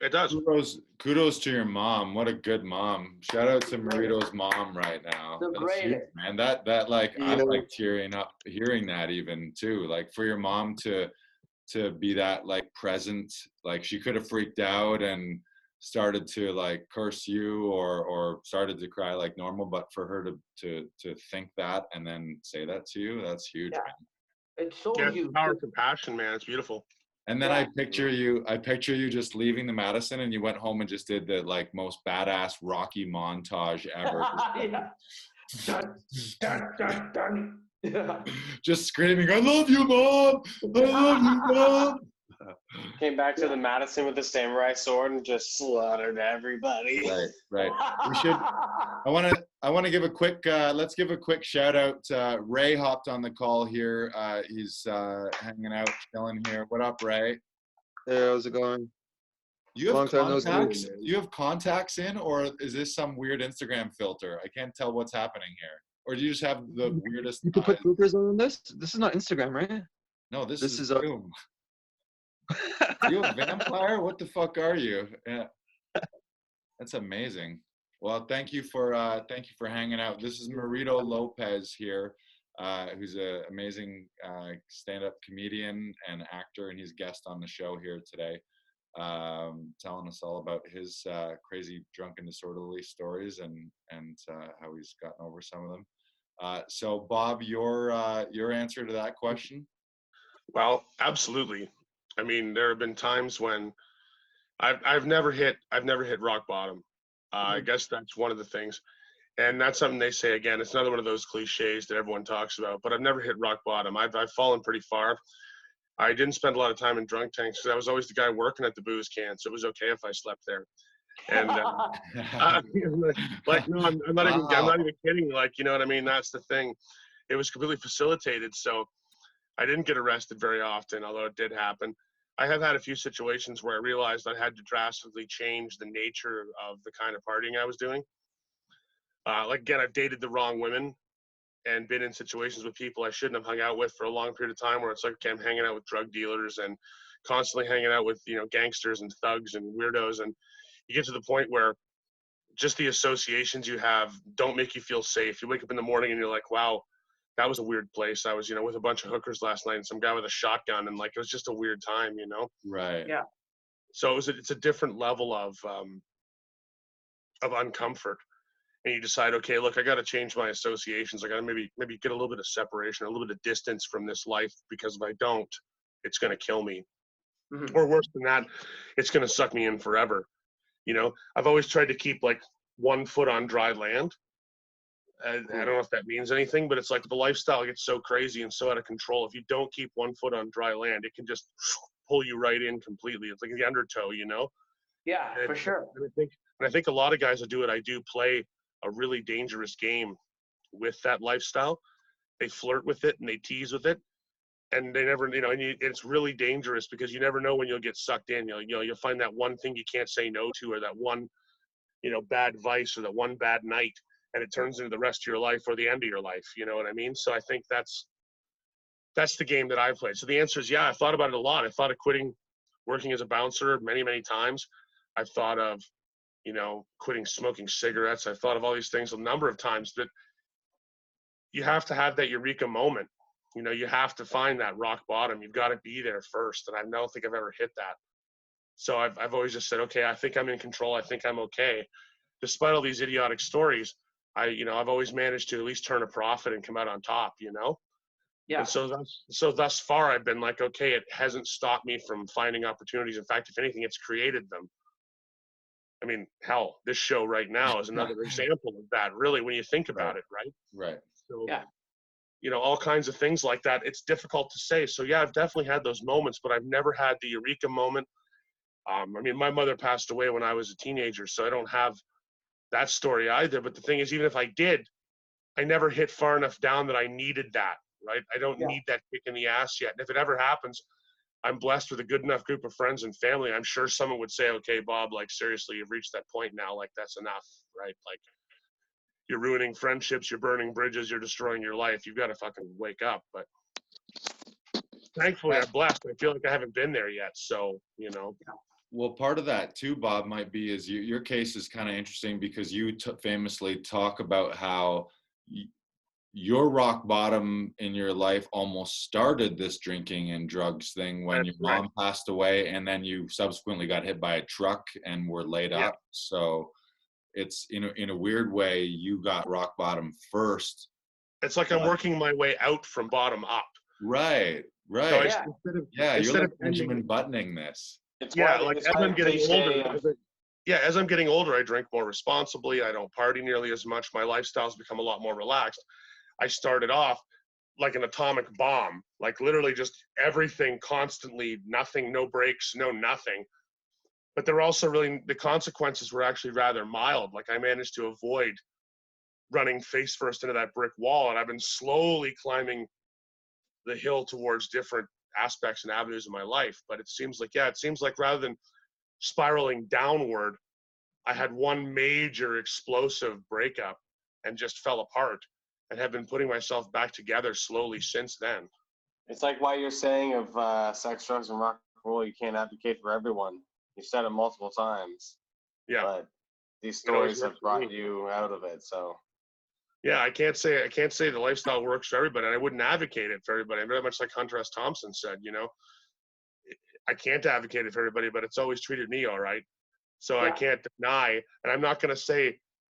It does. Kudos, kudos to your mom. What a good mom. Shout out to Marito's mom right now. The That's huge, greatest. man. That that like I'm like tearing up hearing that even too. Like for your mom to to be that like present, like she could have freaked out and started to like curse you or or started to cry like normal, but for her to to to think that and then say that to you, that's huge. Yeah. man. It's so Yeah, huge. power of compassion, man. It's beautiful. And then I picture you, I picture you just leaving the Madison and you went home and just did the like most badass Rocky montage ever. (laughs) Dun, dun, dun, dun. Yeah. just screaming, I love you, mom! I love you, mom! (laughs) Came back to the Madison with the samurai sword and just slaughtered everybody. Right, right. We (laughs) should I wanna I wanna give a quick uh let's give a quick shout out. Uh Ray hopped on the call here. Uh he's uh hanging out, chilling here. What up, Ray? Hey, how's it going? You have Long time no see. contacts? You have contacts in, or is this some weird Instagram filter? I can't tell what's happening here. Or do you just have the weirdest? You can put filters on this. This is not Instagram, right? No, this, this is, is a- (laughs) you a vampire? What the fuck are you? Yeah. That's amazing. Well, thank you for uh, thank you for hanging out. This is Marito Lopez here, uh, who's an amazing uh, stand-up comedian and actor, and he's guest on the show here today, um, telling us all about his uh, crazy drunken, disorderly stories and and uh, how he's gotten over some of them. Uh, so, Bob, your uh, your answer to that question? Well, absolutely. I mean, there have been times when I've I've never hit I've never hit rock bottom. Uh, I guess that's one of the things, and that's something they say again. It's another one of those cliches that everyone talks about. But I've never hit rock bottom. I've I've fallen pretty far. I didn't spend a lot of time in drunk tanks because I was always the guy working at the booze can, so it was okay if I slept there. And uh, (laughs) uh, like no, I'm, I'm not even I'm not even kidding. Like you know what I mean? That's the thing. It was completely facilitated, so I didn't get arrested very often, although it did happen. I have had a few situations where I realized I had to drastically change the nature of the kind of partying I was doing. Uh, like again, I've dated the wrong women and been in situations with people I shouldn't have hung out with for a long period of time where it's like, okay, I'm hanging out with drug dealers and constantly hanging out with, you know, gangsters and thugs and weirdos. And you get to the point where just the associations you have don't make you feel safe. You wake up in the morning and you're like, wow, that was a weird place. I was, you know, with a bunch of hookers last night and some guy with a shotgun and like, it was just a weird time, you know? right. Yeah. So it was, a- it's a different level of, um, of uncomfort. And you decide, okay, look, I got to change my associations. I got to maybe, maybe get a little bit of separation, a little bit of distance from this life because if I don't, it's going to kill me. Mhm. Or worse than that, it's going to suck me in forever. You know, I've always tried to keep like one foot on dry land. And I hmm. don't know if that means anything, but it's like the lifestyle gets so crazy and so out of control. If you don't keep one foot on dry land, it can just pull you right in completely. It's like the undertow, you know. Yeah, for sure. And I think, and I think a lot of guys that do it, I do play a really dangerous game with that lifestyle. They flirt with it and they tease with it, and they never, you know, and you, it's really dangerous because you never know when you'll get sucked in. You'll, you know, you'll find that one thing you can't say no to, or that one, you know, bad vice, or that one bad night, and it turns into the rest of your life or the end of your life. You know what I mean? So I think that's that's the game that I played. So the answer is yeah. I thought about it a lot. I thought of quitting working as a bouncer many, many times. I've thought of, you know, quitting smoking cigarettes. I've thought of all these things a number of times, but you have to have that eureka moment. You know, you have to find that rock bottom. You've got to be there first. And I don't think I've ever hit that. So I've, I've always just said, okay, I think I'm in control. I think I'm okay. Despite all these idiotic stories, I, you know, I've always managed to at least turn a profit and come out on top, you know? Yeah. And so thus, so thus far, I've been like, okay, it hasn't stopped me from finding opportunities. In fact, if anything, it's created them. I mean, hell, this show right now is (laughs) another example of that. Really, when you think about it, right? Right. So, Yeah. You know, all kinds of things like that. It's difficult to say. So yeah, I've definitely had those moments, but I've never had the eureka moment. Um, I mean, my mother passed away when I was a teenager, so I don't have that story either. But the thing is, even if I did, I never hit far enough down that I needed that, right? I don't Yeah. need that kick in the ass yet. And if it ever happens, I'm blessed with a good enough group of friends and family. I'm sure someone would say, okay, Bob, like seriously, you've reached that point now. Like that's enough, right? Like you're ruining friendships, you're burning bridges, you're destroying your life. You've got to fucking wake up. But thankfully, I'm blessed. I feel like I haven't been there yet. So, you know, Well, part of that too, Bob, might be is you, your case is kind of interesting because you t- famously talk about how y- your rock bottom in your life almost started this drinking and drugs thing when That's your right. mom passed away, and then you subsequently got hit by a truck and were laid Yeah. up. So it's in a, in a weird way you got rock bottom first. it's like I'm working my way out from bottom up. Right, right. So I, Yeah. instead of yeah, instead you're of like ending- Benjamin buttoning this. It's yeah, like as I'm getting cliche older, of- yeah, as I'm getting older, I drink more responsibly. I don't party nearly as much. My lifestyle's become a lot more relaxed. I started off like an atomic bomb, like literally just everything constantly, nothing, no breaks, no nothing. But there were also really the consequences were actually rather mild. Like I managed to avoid running face first into that brick wall, and I've been slowly climbing the hill towards different aspects and avenues of my life. But it seems like, yeah, it seems like rather than spiraling downward, I had one major explosive breakup and just fell apart and have been putting myself back together slowly since then. It's like why you're saying of uh, sex, drugs, and rock and roll. You can't advocate for everyone. You've said it multiple times. Yeah. But these stories have works for me. brought you out of it. So Yeah, I can't say I can't say the lifestyle works for everybody, and I wouldn't advocate it for everybody. I'm very much like Hunter S. Thompson said, you know, I can't advocate it for everybody, but it's always treated me all right. So I can't deny, and I'm not going to say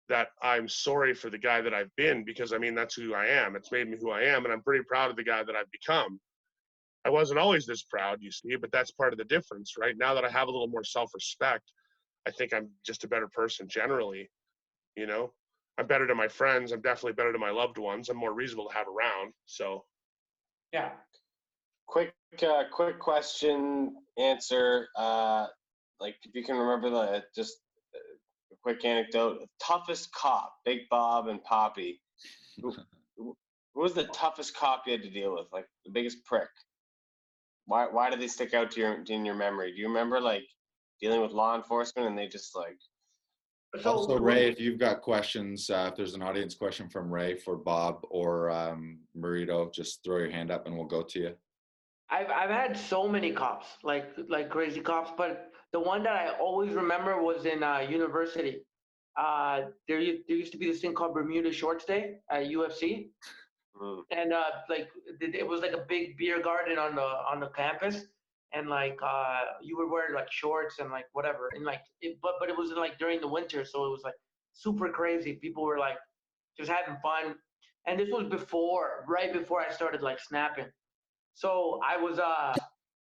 that I'm sorry for the guy that I've been because I mean that's who I am. It's made me who I am, and I'm pretty proud of the guy that I've become. I wasn't always this proud, you see, but that's part of the difference, right? Now that I have a little more self-respect, I think I'm just a better person generally. You know, I'm better to my friends. I'm definitely better to my loved ones. I'm more reasonable to have around. So Yeah. quick, uh, quick question answer. Uh, like if you can remember the just uh, a quick anecdote. Toughest cop, Big Bob and Poppy. Who who was the toughest cop you had to deal with? Like the biggest prick. Why why did they stick out to your in your memory? Do you remember like dealing with law enforcement and they just like also, Ray, if you've got questions, uh, if there's an audience question from Ray for Bob or um, Marito, just throw your hand up and we'll go to you. I've I've had so many cops, like like crazy cops, but the one that I always remember was in uh, university. Uh, there u- there used to be this thing called Bermuda Shorts Day at U of C, mm, and uh, like it, was like a big beer garden on the on the campus, and like uh, you would wear like shorts and like whatever, and like it, but but it was like during the winter, so it was like super crazy. People were like just having fun, and this was before, right before I started like snapping. So I was uh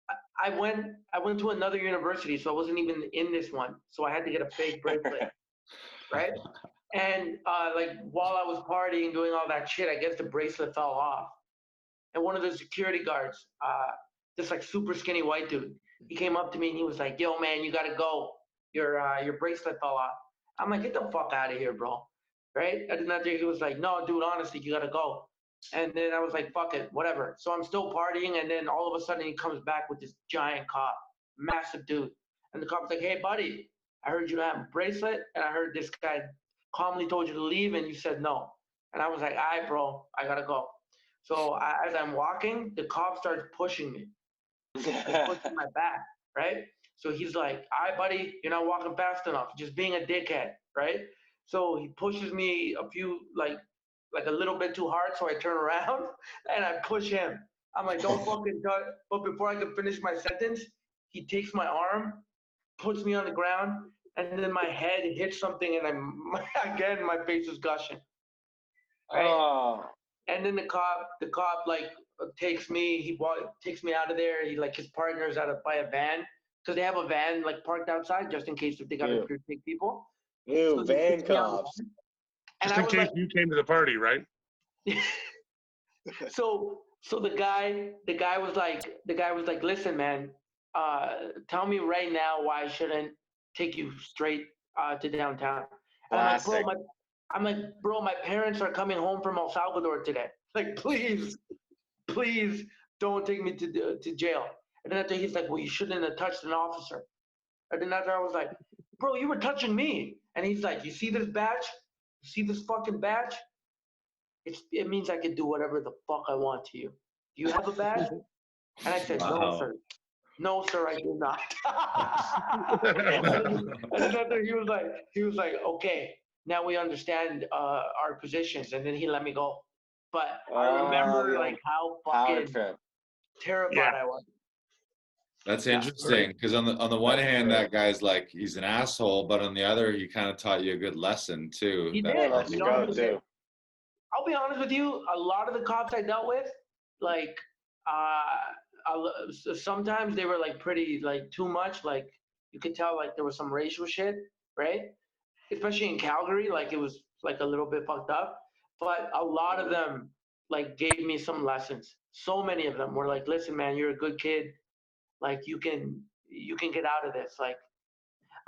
I- I went I went to another university, so I wasn't even in this one. So I had to get a fake bracelet, (laughs) right? And uh, like while I was partying, doing all that shit, I guess the bracelet fell off. And one of the security guards, uh, this like super skinny white dude, he came up to me and he was like, "Yo, man, you gotta go. Your uh, your bracelet fell off." I'm like, "Get the fuck out of here, bro!" Right? I did not then he was like, "No, dude, honestly, you gotta go." And then I was like, fuck it, whatever. So I'm still partying, and then all of a sudden he comes back with this giant cop, massive dude. And the cop's like, hey, buddy, I heard you have a bracelet, and I heard this guy calmly told you to leave, and you said no. And I was like, all right, bro, I gotta go. So I, as I'm walking, the cop starts pushing me, (laughs) like, pushing my back, right? So he's like, all right, buddy, you're not walking fast enough, just being a dickhead, right? So he pushes me a few, like, like a little bit too hard, so I turn around (laughs) and I push him. I'm like, don't (laughs) fucking touch. But before I can finish my sentence, he takes my arm, puts me on the ground, and then my head hits something, and I'm (laughs) again my face is gushing. Right? oh And then the cop, the cop like takes me. He wa- takes me out of there. He like his partner's out of by a van because they have a van like parked outside just in case if they gotta Yeah. take people. ew So van took me out of the cops. And just in case like, you came to the party, right? (laughs) so so the guy the guy was like the guy was like listen man uh tell me right now why i shouldn't take you straight uh to downtown and i'm like bro my I'm like, bro, my parents are coming home from El Salvador today. (laughs) Like, please, please don't take me to the, to jail. And then after he's like, well, you shouldn't have touched an officer. And then after I was like, bro, you were touching me. And he's like, you see this badge? You see this fucking badge? It's, it means I can do whatever the fuck I want to you. Do you have a badge? (laughs) And I said, Wow. no, sir. No, sir, I do not. (laughs) and then he was like, he was like, okay, now we understand uh, our positions. And then he let me go. But I Oh, remember yeah. like how fucking terrified Yeah. I was. That's interesting because on the on the one hand, that guy's like he's an asshole, but on the other, he kind of taught you a good lesson too. He did. Let's you go too. I'll be honest with you. A lot of the cops I dealt with, like, uh, sometimes they were like pretty, like too much. Like you could tell, like there was some racial shit, right? Especially in Calgary, like it was like a little bit fucked up. But a lot of them, like, gave me some lessons. So many of them were like, "Listen, man, you're a good kid. Like you can, you can get out of this." Like,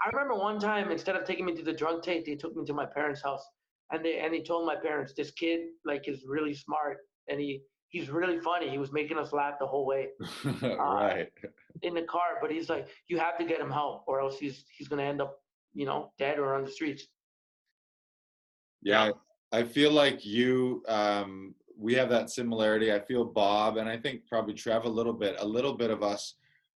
I remember one time instead of taking me to the drunk tank, they took me to my parents' house and they and he told my parents this kid like is really smart and he he's really funny he was making us laugh the whole way (laughs) right. in the car but he's like you have to get him help or else he's he's gonna end up you know dead or on the streets Yeah, I feel like you. Um, we have that similarity. I feel Bob, and I think probably Trev a little bit. A little bit of us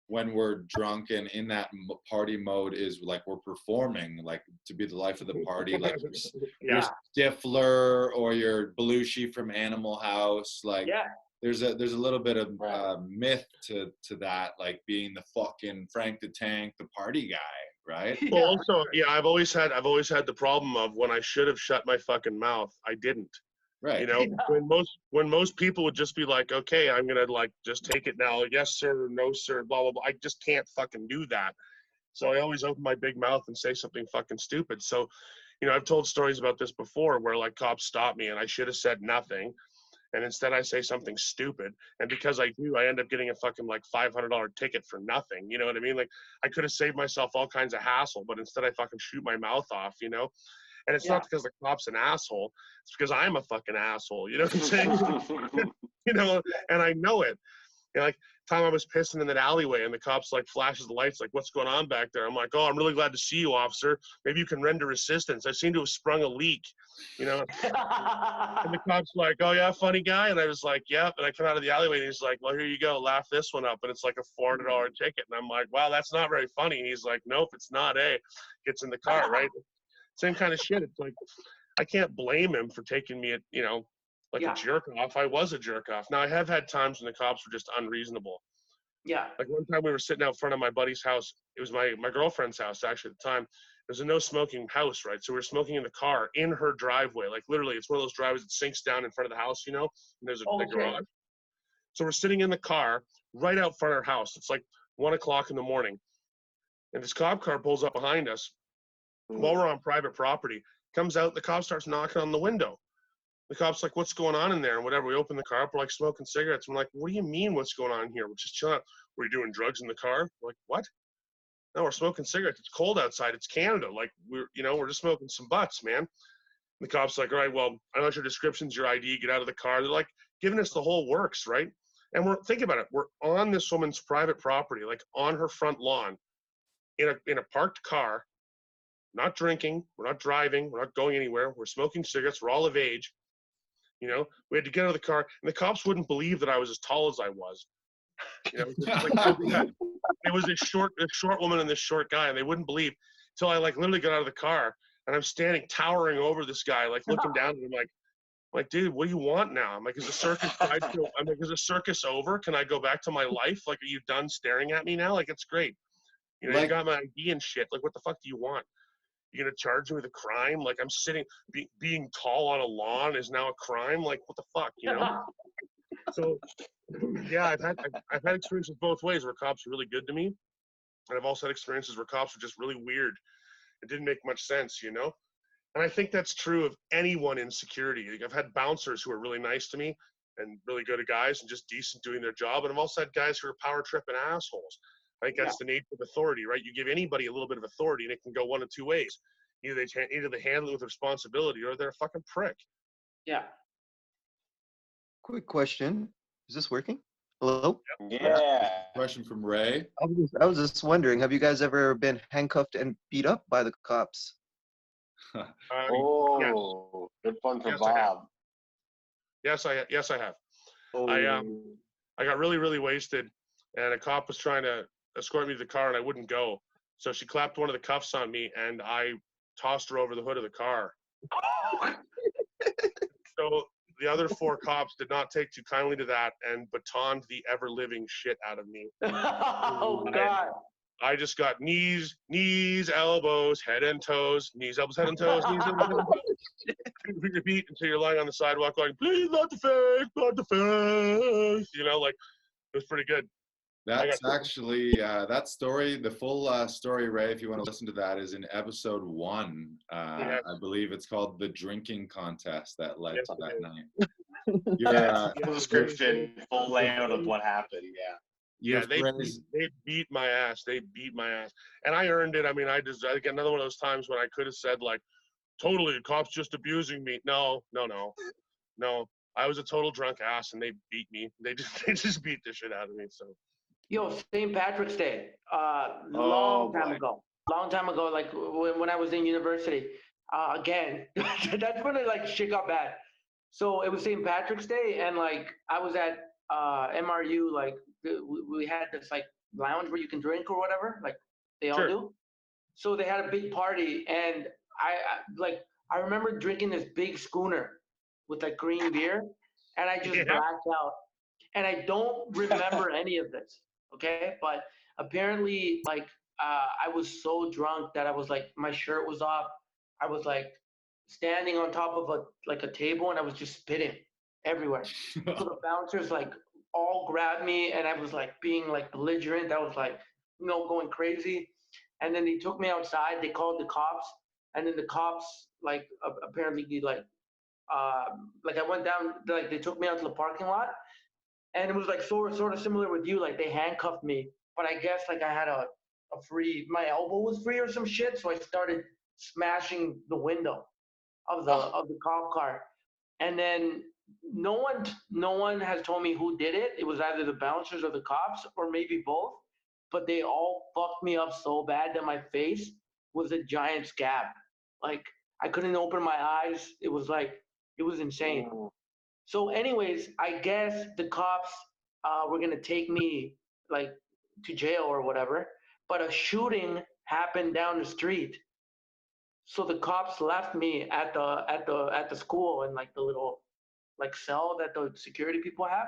when we're drunk and in that party mode is like we're performing, like to be the life of the party, like you're, s- you're Stifler or you're Belushi from Animal House. Like yeah there's a there's a little bit of Right. uh, myth to to that, like being the fucking Frank the Tank, the party guy, right? Well, yeah also, yeah, I've always had I've always had the problem of when I should have shut my fucking mouth, I didn't. Right. You know, (laughs) Yeah. when most when most people would just be like, okay, I'm gonna like just take it now, yes sir, no sir, blah blah blah. I just can't fucking do that. So I always open my big mouth and say something fucking stupid. So, you know, I've told stories about this before where like cops stop me and I should have said nothing. And instead I say something stupid. And because I do, I end up getting a fucking like five hundred dollar ticket for nothing. You know what I mean? Like I could have saved myself all kinds of hassle, but instead I fucking shoot my mouth off, you know? And it's Yeah. not because the cop's an asshole. It's because I'm a fucking asshole. You know what I'm saying? (laughs) (laughs) you know, and I know it. You know, like time I was pissing in that alleyway and the cops like flashes the lights, like, what's going on back there? I'm like, oh, I'm really glad to see you, officer. Maybe you can render assistance. I seem to have sprung a leak, you know. And the (laughs) cop's like, oh yeah, funny guy. And I was like, yep. And I come out of the alleyway and he's like, well, here you go, laugh this one up. And it's like a four hundred dollar ticket. And I'm like, wow, that's not very funny. And he's like, nope, it's not. Eh? Gets in the car, right? Same kind of shit. It's like I can't blame him for taking me, at, you know, like Yeah. a jerk off. I was a jerk off. Now I have had times when the cops were just unreasonable. yeah Like one time we were sitting out front of my buddy's house. It was my my girlfriend's house actually at the time. There's a no smoking house, right? So we are smoking in the car in her driveway. Like literally, it's one of those driveways that sinks down in front of the house, you know. And there's a oh, the Okay. garage. So we're sitting in the car right out front of our house. It's like one o'clock in the morning, and this cop car pulls up behind us Hmm. while we're on private property. Comes out, the cop starts knocking on the window. The cop's like, "What's going on in there?" And whatever. We open the car up, we're like smoking cigarettes. I'm like, "What do you mean? What's going on here? We're just chilling. out. Were you doing drugs in the car?" We're like, "What?" No, we're smoking cigarettes. It's cold outside. It's Canada. Like we're, you know, we're just smoking some butts, man. And the cop's like, "All right, well, I know your description's your ID. Get out of the car." They're like giving us the whole works, right? And we're think about it. We're on this woman's private property, like on her front lawn, in a in a parked car, not drinking, we're not driving, we're not going anywhere, we're smoking cigarettes, we're all of age. You know, we had to get out of the car, and the cops wouldn't believe that I was as tall as I was. You know, like, (laughs) it was this short, this short woman and this short guy, and they wouldn't believe until I like literally got out of the car and I'm standing towering over this guy, like looking down at him, like, like, dude, what do you want now? I'm like, is the circus? (laughs) I'm like, is the circus over? Can I go back to my life? Like, are you done staring at me now? Like, it's great. You know, you got my ID and shit. Like, what the fuck do you want? You gonna charge me with a crime? Like, I'm sitting, be, being tall on a lawn is now a crime. Like, what the fuck? You know? (laughs) so (clears throat) yeah I've had I've, I've had experiences both ways where cops are really good to me and i've also had experiences where cops are just really weird it didn't make much sense you know and i think that's true of anyone in security Like, i've had bouncers who are really nice to me and really good guys and just decent doing their job and i've also had guys who are power tripping assholes i think that's the nature of authority right you give anybody a little bit of authority and it can go one of two ways either they either they handle it with responsibility or they're a fucking prick. Yeah. Quick question. Is this working? Hello? Yeah. Question from Ray. I was, just, I was just wondering, have you guys ever been handcuffed and beat up by the cops? Uh, (laughs) Oh, good one for Yes, I have. Bob. yes, I yes I have. I, um, I got really, really wasted, and a cop was trying to escort me to the car, and I wouldn't go. So she clapped one of the cuffs on me, and I tossed her over the hood of the car. So the other four cops did not take too kindly to that and batoned the ever living shit out of me. (laughs) oh God. I just got knees, knees, elbows, head and toes, knees, elbows, head and toes, knees, elbows, head and toes. Finger beat until you're lying on the sidewalk going, please, not the face, not the face. You know, like it was pretty good. That's actually uh, that story. The full uh, story, Ray, if you want to listen to that, is in episode one. Uh, Yes. I believe it's called the drinking contest that led Yes, to that night. (laughs) Yeah, full description, full layout of what happened. Yeah. Yeah, they beat, they beat my ass. They beat my ass, and I earned it. I mean, I just I get another one of those times when I could have said like, totally, the cops just abusing me. No, no, no, no. I was a total drunk ass, and they beat me. They (laughs) just they just beat the shit out of me. So Yo, St. Patrick's Day. Uh, Oh, long time boy. ago. Long time ago, like when, when I was in university. Uh, again, (laughs) that's when it like shit got bad. So it was St. Patrick's Day, and like I was at uh, MRU, like we, we had this like lounge where you can drink or whatever, like they all Sure. do. So they had a big party, and I, I like I remember drinking this big schooner with like green beer, and I just (laughs) Yeah. blacked out, and I don't remember any of this. Okay, but apparently, like uh, I was so drunk that I was like my shirt was off. I was like standing on top of a like a table, and I was just spitting everywhere. (laughs) So the bouncers like all grabbed me, and I was like being like belligerent. that was like, you know, going crazy. And then they took me outside. They called the cops, and then the cops like apparently they, like, uh, like I went down. Like they took me out to the parking lot, and it was like sort of sort of similar with you. Like they handcuffed me, but I guess like I had a a free my elbow was free or some shit, so I started smashing the window of the oh. of the cop car, and then no one no one has told me who did it. It was either the bouncers or the cops, or maybe both. But they all fucked me up so bad that my face was a giant scab. Like I couldn't open my eyes. It was like it was insane. Ooh. So, anyways, I guess the cops uh, were gonna take me like to jail or whatever. But a shooting happened down the street. So the cops left me at the at the at the school in like the little like cell that the security people have.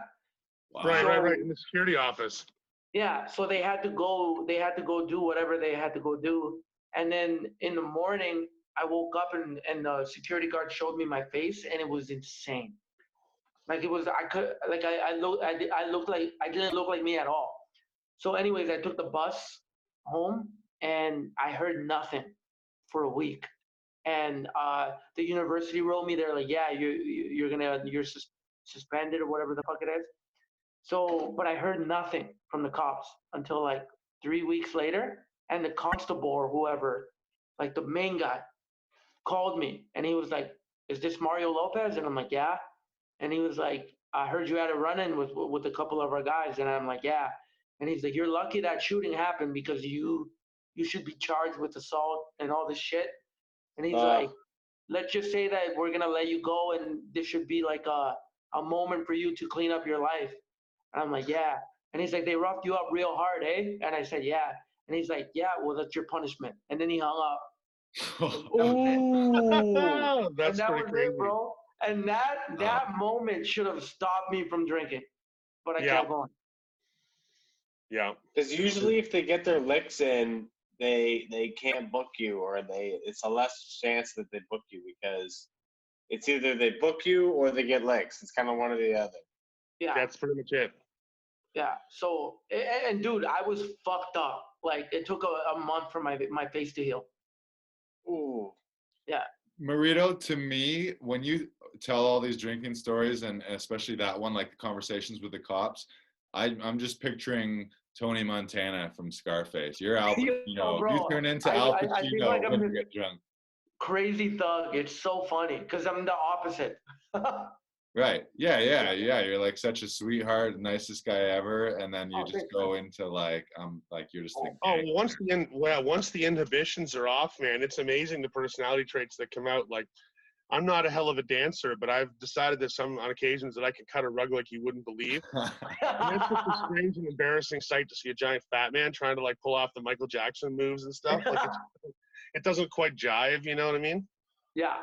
Wow. right, right, right in the security office. Yeah, so they had to go. They had to go do whatever they had to go do. And then in the morning, I woke up and and the security guard showed me my face, and it was insane. Like it was, I could like I I look I, I looked like I didn't look like me at all. So, anyways, I took the bus home, and I heard nothing for a week. And uh, the university wrote me. They're like, "Yeah, you- you're gonna you're sus- suspended or whatever the fuck it is." So, but I heard nothing from the cops until like three weeks later, and the constable or whoever, like the main guy, called me and he was like, "Is this Mario Lopez?" And I'm like, "Yeah." And he was like, "I heard you had a run-in with with a couple of our guys," and I'm like, "Yeah." And he's like, "You're lucky that shooting happened because you you should be charged with assault and all this shit." And he's Uh. like, "Let's just say that we're gonna let you go, and this should be like a a moment for you to clean up your life." And I'm like, yeah. And he's like, they roughed you up real hard, eh? And I said, yeah. And he's like, yeah, well, that's your punishment. And then he hung up. (laughs) (laughs) Oh, that's and that pretty was crazy. it, bro. And that that moment should have stopped me from drinking, but I Yeah. kept going. Yeah, Because usually, if they get their licks in, they they can't book you, or they it's a less chance that they book you because it's either they book you or they get licks. It's kind of one or the other. Yeah, that's pretty much it. yeah. So, a- a- and, dude, I was fucked up. Like it took a, a month for my my face to heal. Ooh. Yeah. Marito, to me, when you tell all these drinking stories, and especially that one, like the conversations with the cops, I, I'm just picturing Tony Montana from Scarface. You're Al (laughs) Yo, Pacino. you turn into I- Al I- Pacino I feel like when you get drunk. crazy thug. It's so funny because I'm the opposite. (laughs) Right. Yeah, yeah, yeah. You're like such a sweetheart, nicest guy ever, and then you Oh, just go into like um like you're just Oh, gang. well, once the in, well, once the inhibitions are off, man, it's amazing the personality traits that come out. Like, I'm not a hell of a dancer, but I've decided that some on occasions that I can cut a rug like you wouldn't believe. (laughs) And it's just a (laughs) strange and embarrassing sight to see a giant fat man trying to like pull off the Michael Jackson moves and stuff. Like, it's, (laughs) it doesn't quite jive. You know what I mean? yeah.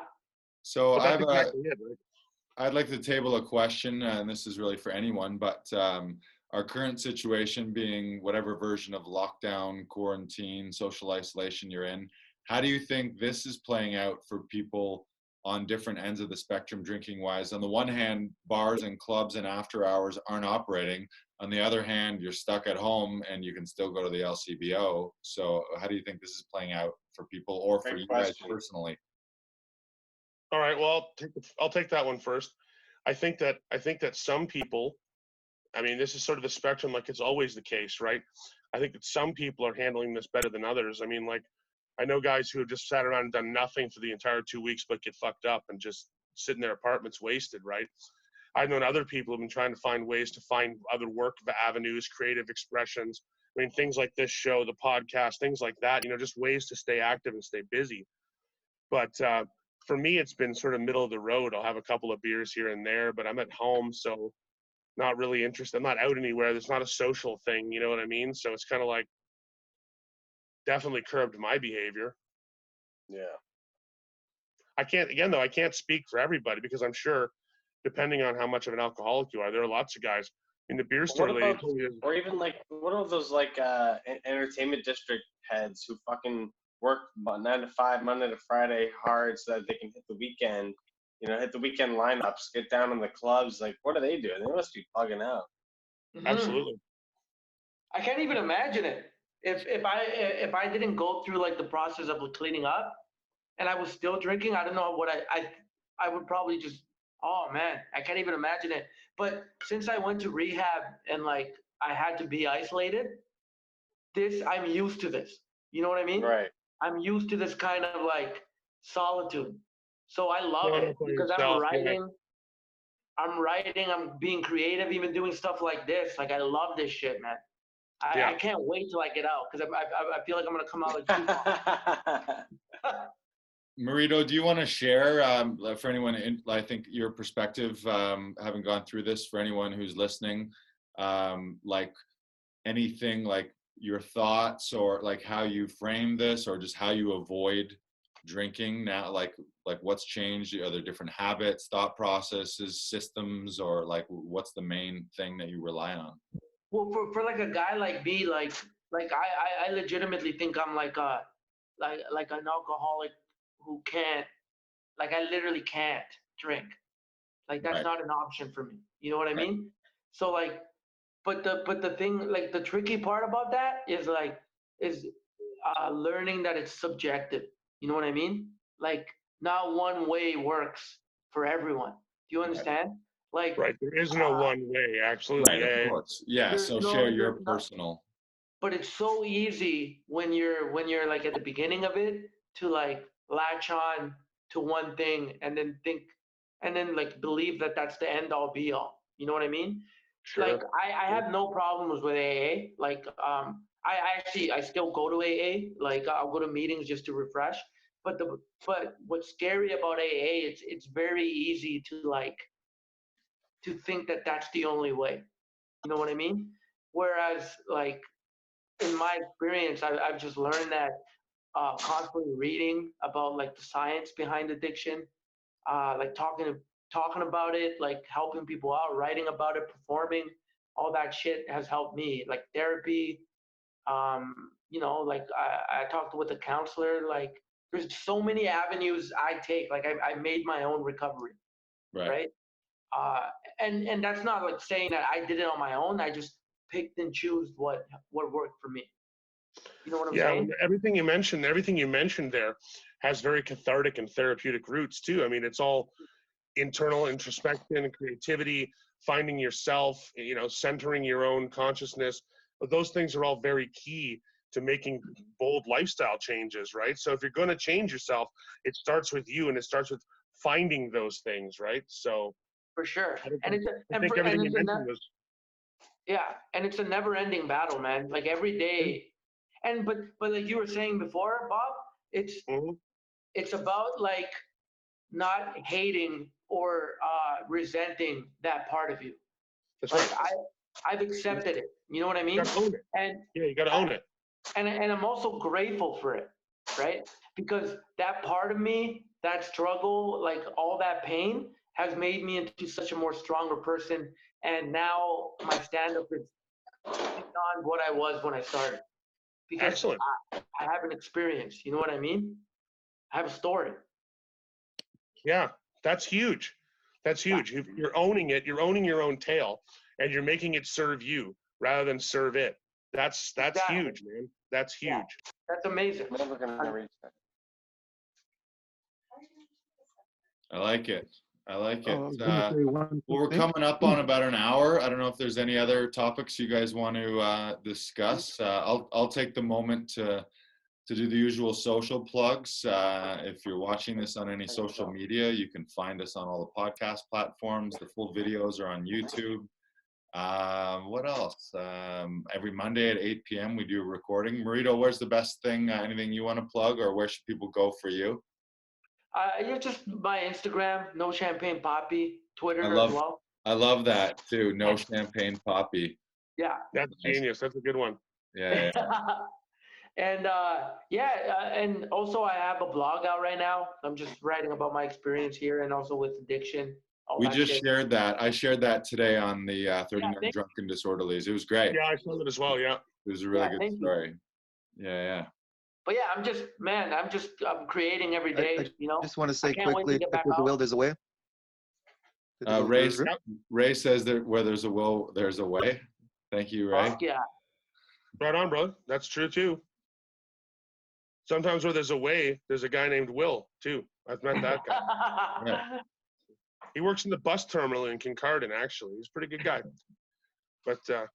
so I that's have a, exactly it. Right? I'd like to table a question, and this is really for anyone, but um, our current situation being whatever version of lockdown, quarantine, social isolation you're in, how do you think this is playing out for people on different ends of the spectrum drinking wise? On the one hand, bars and clubs and after hours aren't operating. On the other hand, you're stuck at home and you can still go to the LCBO. So, how do you think this is playing out for people or for Great you guys personally? All right. Well, I'll take, the, I'll take that one first. I think that I think that some people, I mean, this is sort of the spectrum, like it's always the case, right? I think that some people are handling this better than others. I mean, like I know guys who have just sat around and done nothing for the entire two weeks, but get fucked up and just sit in their apartments wasted, right? I've known other people who've been trying to find ways to find other work avenues, creative expressions. I mean, things like this show, the podcast, things like that. You know, just ways to stay active and stay busy. But uh, for me, it's been sort of middle of the road. I'll have a couple of beers here and there, but I'm at home, so not really interested. I'm not out anywhere. There's not a social thing, you know what I mean? So it's kind of like definitely curbed my behavior. Yeah. I can't, again, though, I can't speak for everybody because I'm sure, depending on how much of an alcoholic you are, there are lots of guys in the beer store. what lady about- told me this- Or even like what are those like uh entertainment district heads who fucking work nine to five, Monday to Friday hard so that they can hit the weekend, you know, hit the weekend lineups, get down in the clubs. Like, what are they doing? They must be bugging out. Mhm. Absolutely. I can't even imagine it. If if I if I didn't go through like the process of cleaning up, and I was still drinking, I don't know what I I I would probably just oh man, I can't even imagine it. But since I went to rehab and like I had to be isolated, this I'm used to this. You know what I mean? Right. I'm used to this kind of like solitude. So I love Going it because I'm yourself, yeah. writing. I'm writing, I'm being creative, even doing stuff like this. Like I love this shit, man. I, Yeah. I can't wait till I get out because I, I, I feel like I'm gonna come out like (laughs) Tupac. Marito, do you want to share um, for anyone? In, I think your perspective, um, having gone through this, for anyone who's listening, um, like anything, like your thoughts or like how you frame this, or just how you avoid drinking now. Like, like what's changed? Are there different habits, thought processes, systems, or like what's the main thing that you rely on? Well, for, for like a guy like me, like like I, I, I legitimately think I'm like a like like an alcoholic who can't like I literally can't drink. Like that's Right. not an option for me. You know what I Right. mean? So like but the but the thing like the tricky part about that is like is uh learning that it's subjective. You know what I mean? Like not one way works for everyone. Do you understand? Like Right. There is no Uh, one way. actually. Right, Yeah, of course. Yeah. So no- share your personal. but it's so easy when you're when you're like at the beginning of it to like latch on to one thing and then think and then like believe that that's the end all be all you know what i mean Sure. like I, I have no problems with aa like um I, I actually i still go to aa like i'll go to meetings just to refresh but the but what's scary about aa it's it's very easy to like to think that that's the only way you know what i mean whereas like in my experience I, i've just learned that uh, constantly reading about like the science behind addiction uh, like talking talking about it like helping people out writing about it performing all that shit has helped me like therapy um, you know like I, I talked with a counselor like there's so many avenues i take like i, I made my own recovery Right. right? Uh, and and that's not like saying that I did it on my own. I just picked and chose what what worked for me. You know what I'm yeah, saying? everything you mentioned, everything you mentioned there has very cathartic and therapeutic roots too. I mean, it's all internal introspection and creativity, finding yourself, you know, centering your own consciousness. But those things are all very key to making bold lifestyle changes, right? So if you're going to change yourself, it starts with you and it starts with finding those things, right? So for sure. And it's a, I and for, and it's a ne- was yeah, and it's a never-ending battle, man. Like every day, and but but like you were saying before, Bob, it's Mhm. it's about like not hating or uh, resenting that part of you. that's Like right. I I've accepted it. You know what I mean? gotta own it. And Yeah, you got to own it. and and I'm also grateful for it, right? Because that part of me, that struggle, like all that pain, has made me into such a more stronger person. And now my stand-up is beyond what I was when I started. Because Excellent. I, I have an experience. You know what I mean? I have a story. Yeah, that's huge. That's huge. You- You're owning it. You're owning your own tail, and you're making it serve you rather than serve it. That's that's Exactly. huge, man. That's huge. Yeah. That's amazing. Never gonna reach that. I like it. I like it. Oh, I Uh, well, we're coming up on (laughs) about an hour. I don't know if there's any other topics you guys want to uh, discuss. Uh, I'll I'll take the moment to to do the usual social plugs. Uh, if you're watching this on any social media, you can find us on all the podcast platforms. The full videos are on YouTube. Um, what else? Um, every Monday at 8 p.m. we do a recording. Marito, where's the best thing? Uh, anything you want to plug, or where should people go for you? Uh, you're just my Instagram, no champagne poppy, Twitter I love- as well. I love that too. No champagne poppy. Yeah. That's genius. That's a good one. Yeah, yeah. (laughs) and uh, yeah, uh, and also I have a blog out right now. I'm just writing about my experience here and also with addiction. all We just shit. shared that. I shared that today on the uh, 39 thank- Drunken Disorderlies. It was great. Yeah, I saw it as well. Yeah. It was a really Yeah, good thank you. story. Yeah, yeah. But yeah, I'm just man, I'm just I'm creating every day. I- day. I you know. Just want to say can't to quickly, get if there's a will, there's a way. Uh, Ray, there's. Ray says that where there's a will, there's a way. Thank you, Ray. Fuck yeah. Right on, brother. That's true too. Sometimes where there's a way, there's a guy named Will too. I've met that guy. (laughs) He works in the bus terminal in Kincardine. Actually, he's a pretty good guy. But uh,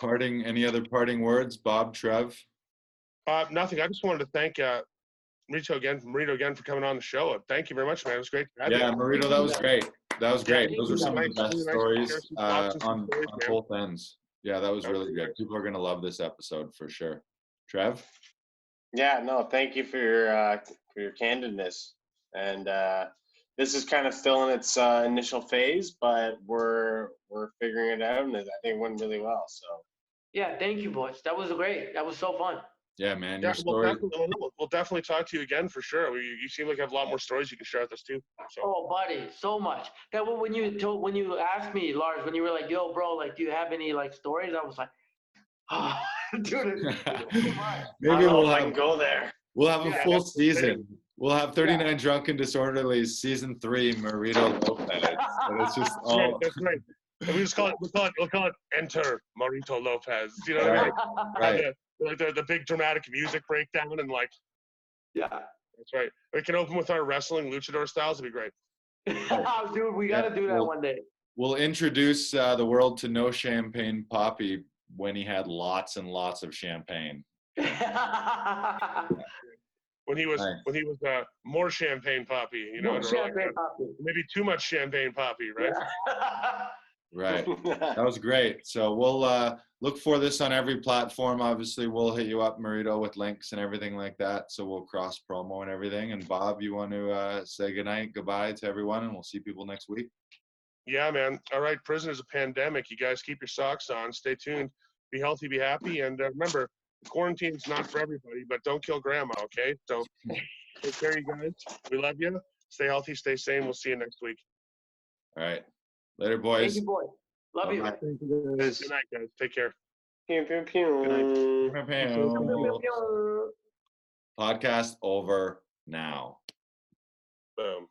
Parting, any other parting words? Bob, Trev? Uh, nothing. I just wanted to thank uh, Rito again, Marito again for coming on the show. Thank you very much, man. It was great. to have Yeah, you. Marito, that was great. That was great. Those you. were some of the best really nice to stories uh, thoughts and some on, on both ends. Yeah, that was really good. People are going to love this episode for sure. Trev? Yeah, no, thank you for your uh, for your candidness. And uh, this is kind of still in its uh, initial phase, but we're we're figuring it out, and I think it went really well. So yeah, thank you, boys. That was great. That was so fun. Yeah, man, Yeah, your we'll story. definitely, we'll, we'll definitely talk to you again for sure. You, you seem like you have a lot more stories you can share with us too. So Oh, buddy, so much. That when when you told when you asked me, Lars, when you were like, "Yo, bro, like, do you have any like stories?" I was like, "Oh, (laughs) (laughs) dude, it's. (laughs) I Maybe we'll if I can go there. We'll have a full that's the thing. season. We'll have 39 Drunken Disorderlies season three, Marito Lopez. And it's just yeah, all that's right. We just call it we'll call it we'll call it Enter Marito Lopez. You know what I mean? right. Have the, like the, the big dramatic music breakdown and like yeah, that's right. We can open with our wrestling luchador styles. It'd be great. (laughs) dude, we gotta Yeah, do that well- one day. We'll introduce uh, the world to No Champagne Poppy when he had lots and lots of champagne. (laughs) When he was Nice. when he was uh, more champagne poppy, you know, More and like, poppy. maybe too much champagne poppy, right? (laughs) Right. (laughs) That was great. So we'll uh, look for this on every platform. Obviously, we'll hit you up, Marito, with links and everything like that. So we'll cross promo and everything. And Bob, you want to uh, say goodnight, goodbye to everyone, and we'll see people next week. Yeah, man. All right, prison is a pandemic. You guys keep your socks on. Stay tuned. Be healthy. Be happy. And uh, remember, quarantine's not for everybody, but don't kill grandma. Okay. So take care, you guys. We love you. Stay healthy. Stay sane. We'll see you next week. All right. Later, boys. Thank boys. you, boy. Love you. Bye-bye. Thank you, guys. Good night, guys. Take care. pew, pew, pew. Podcast over now. Boom.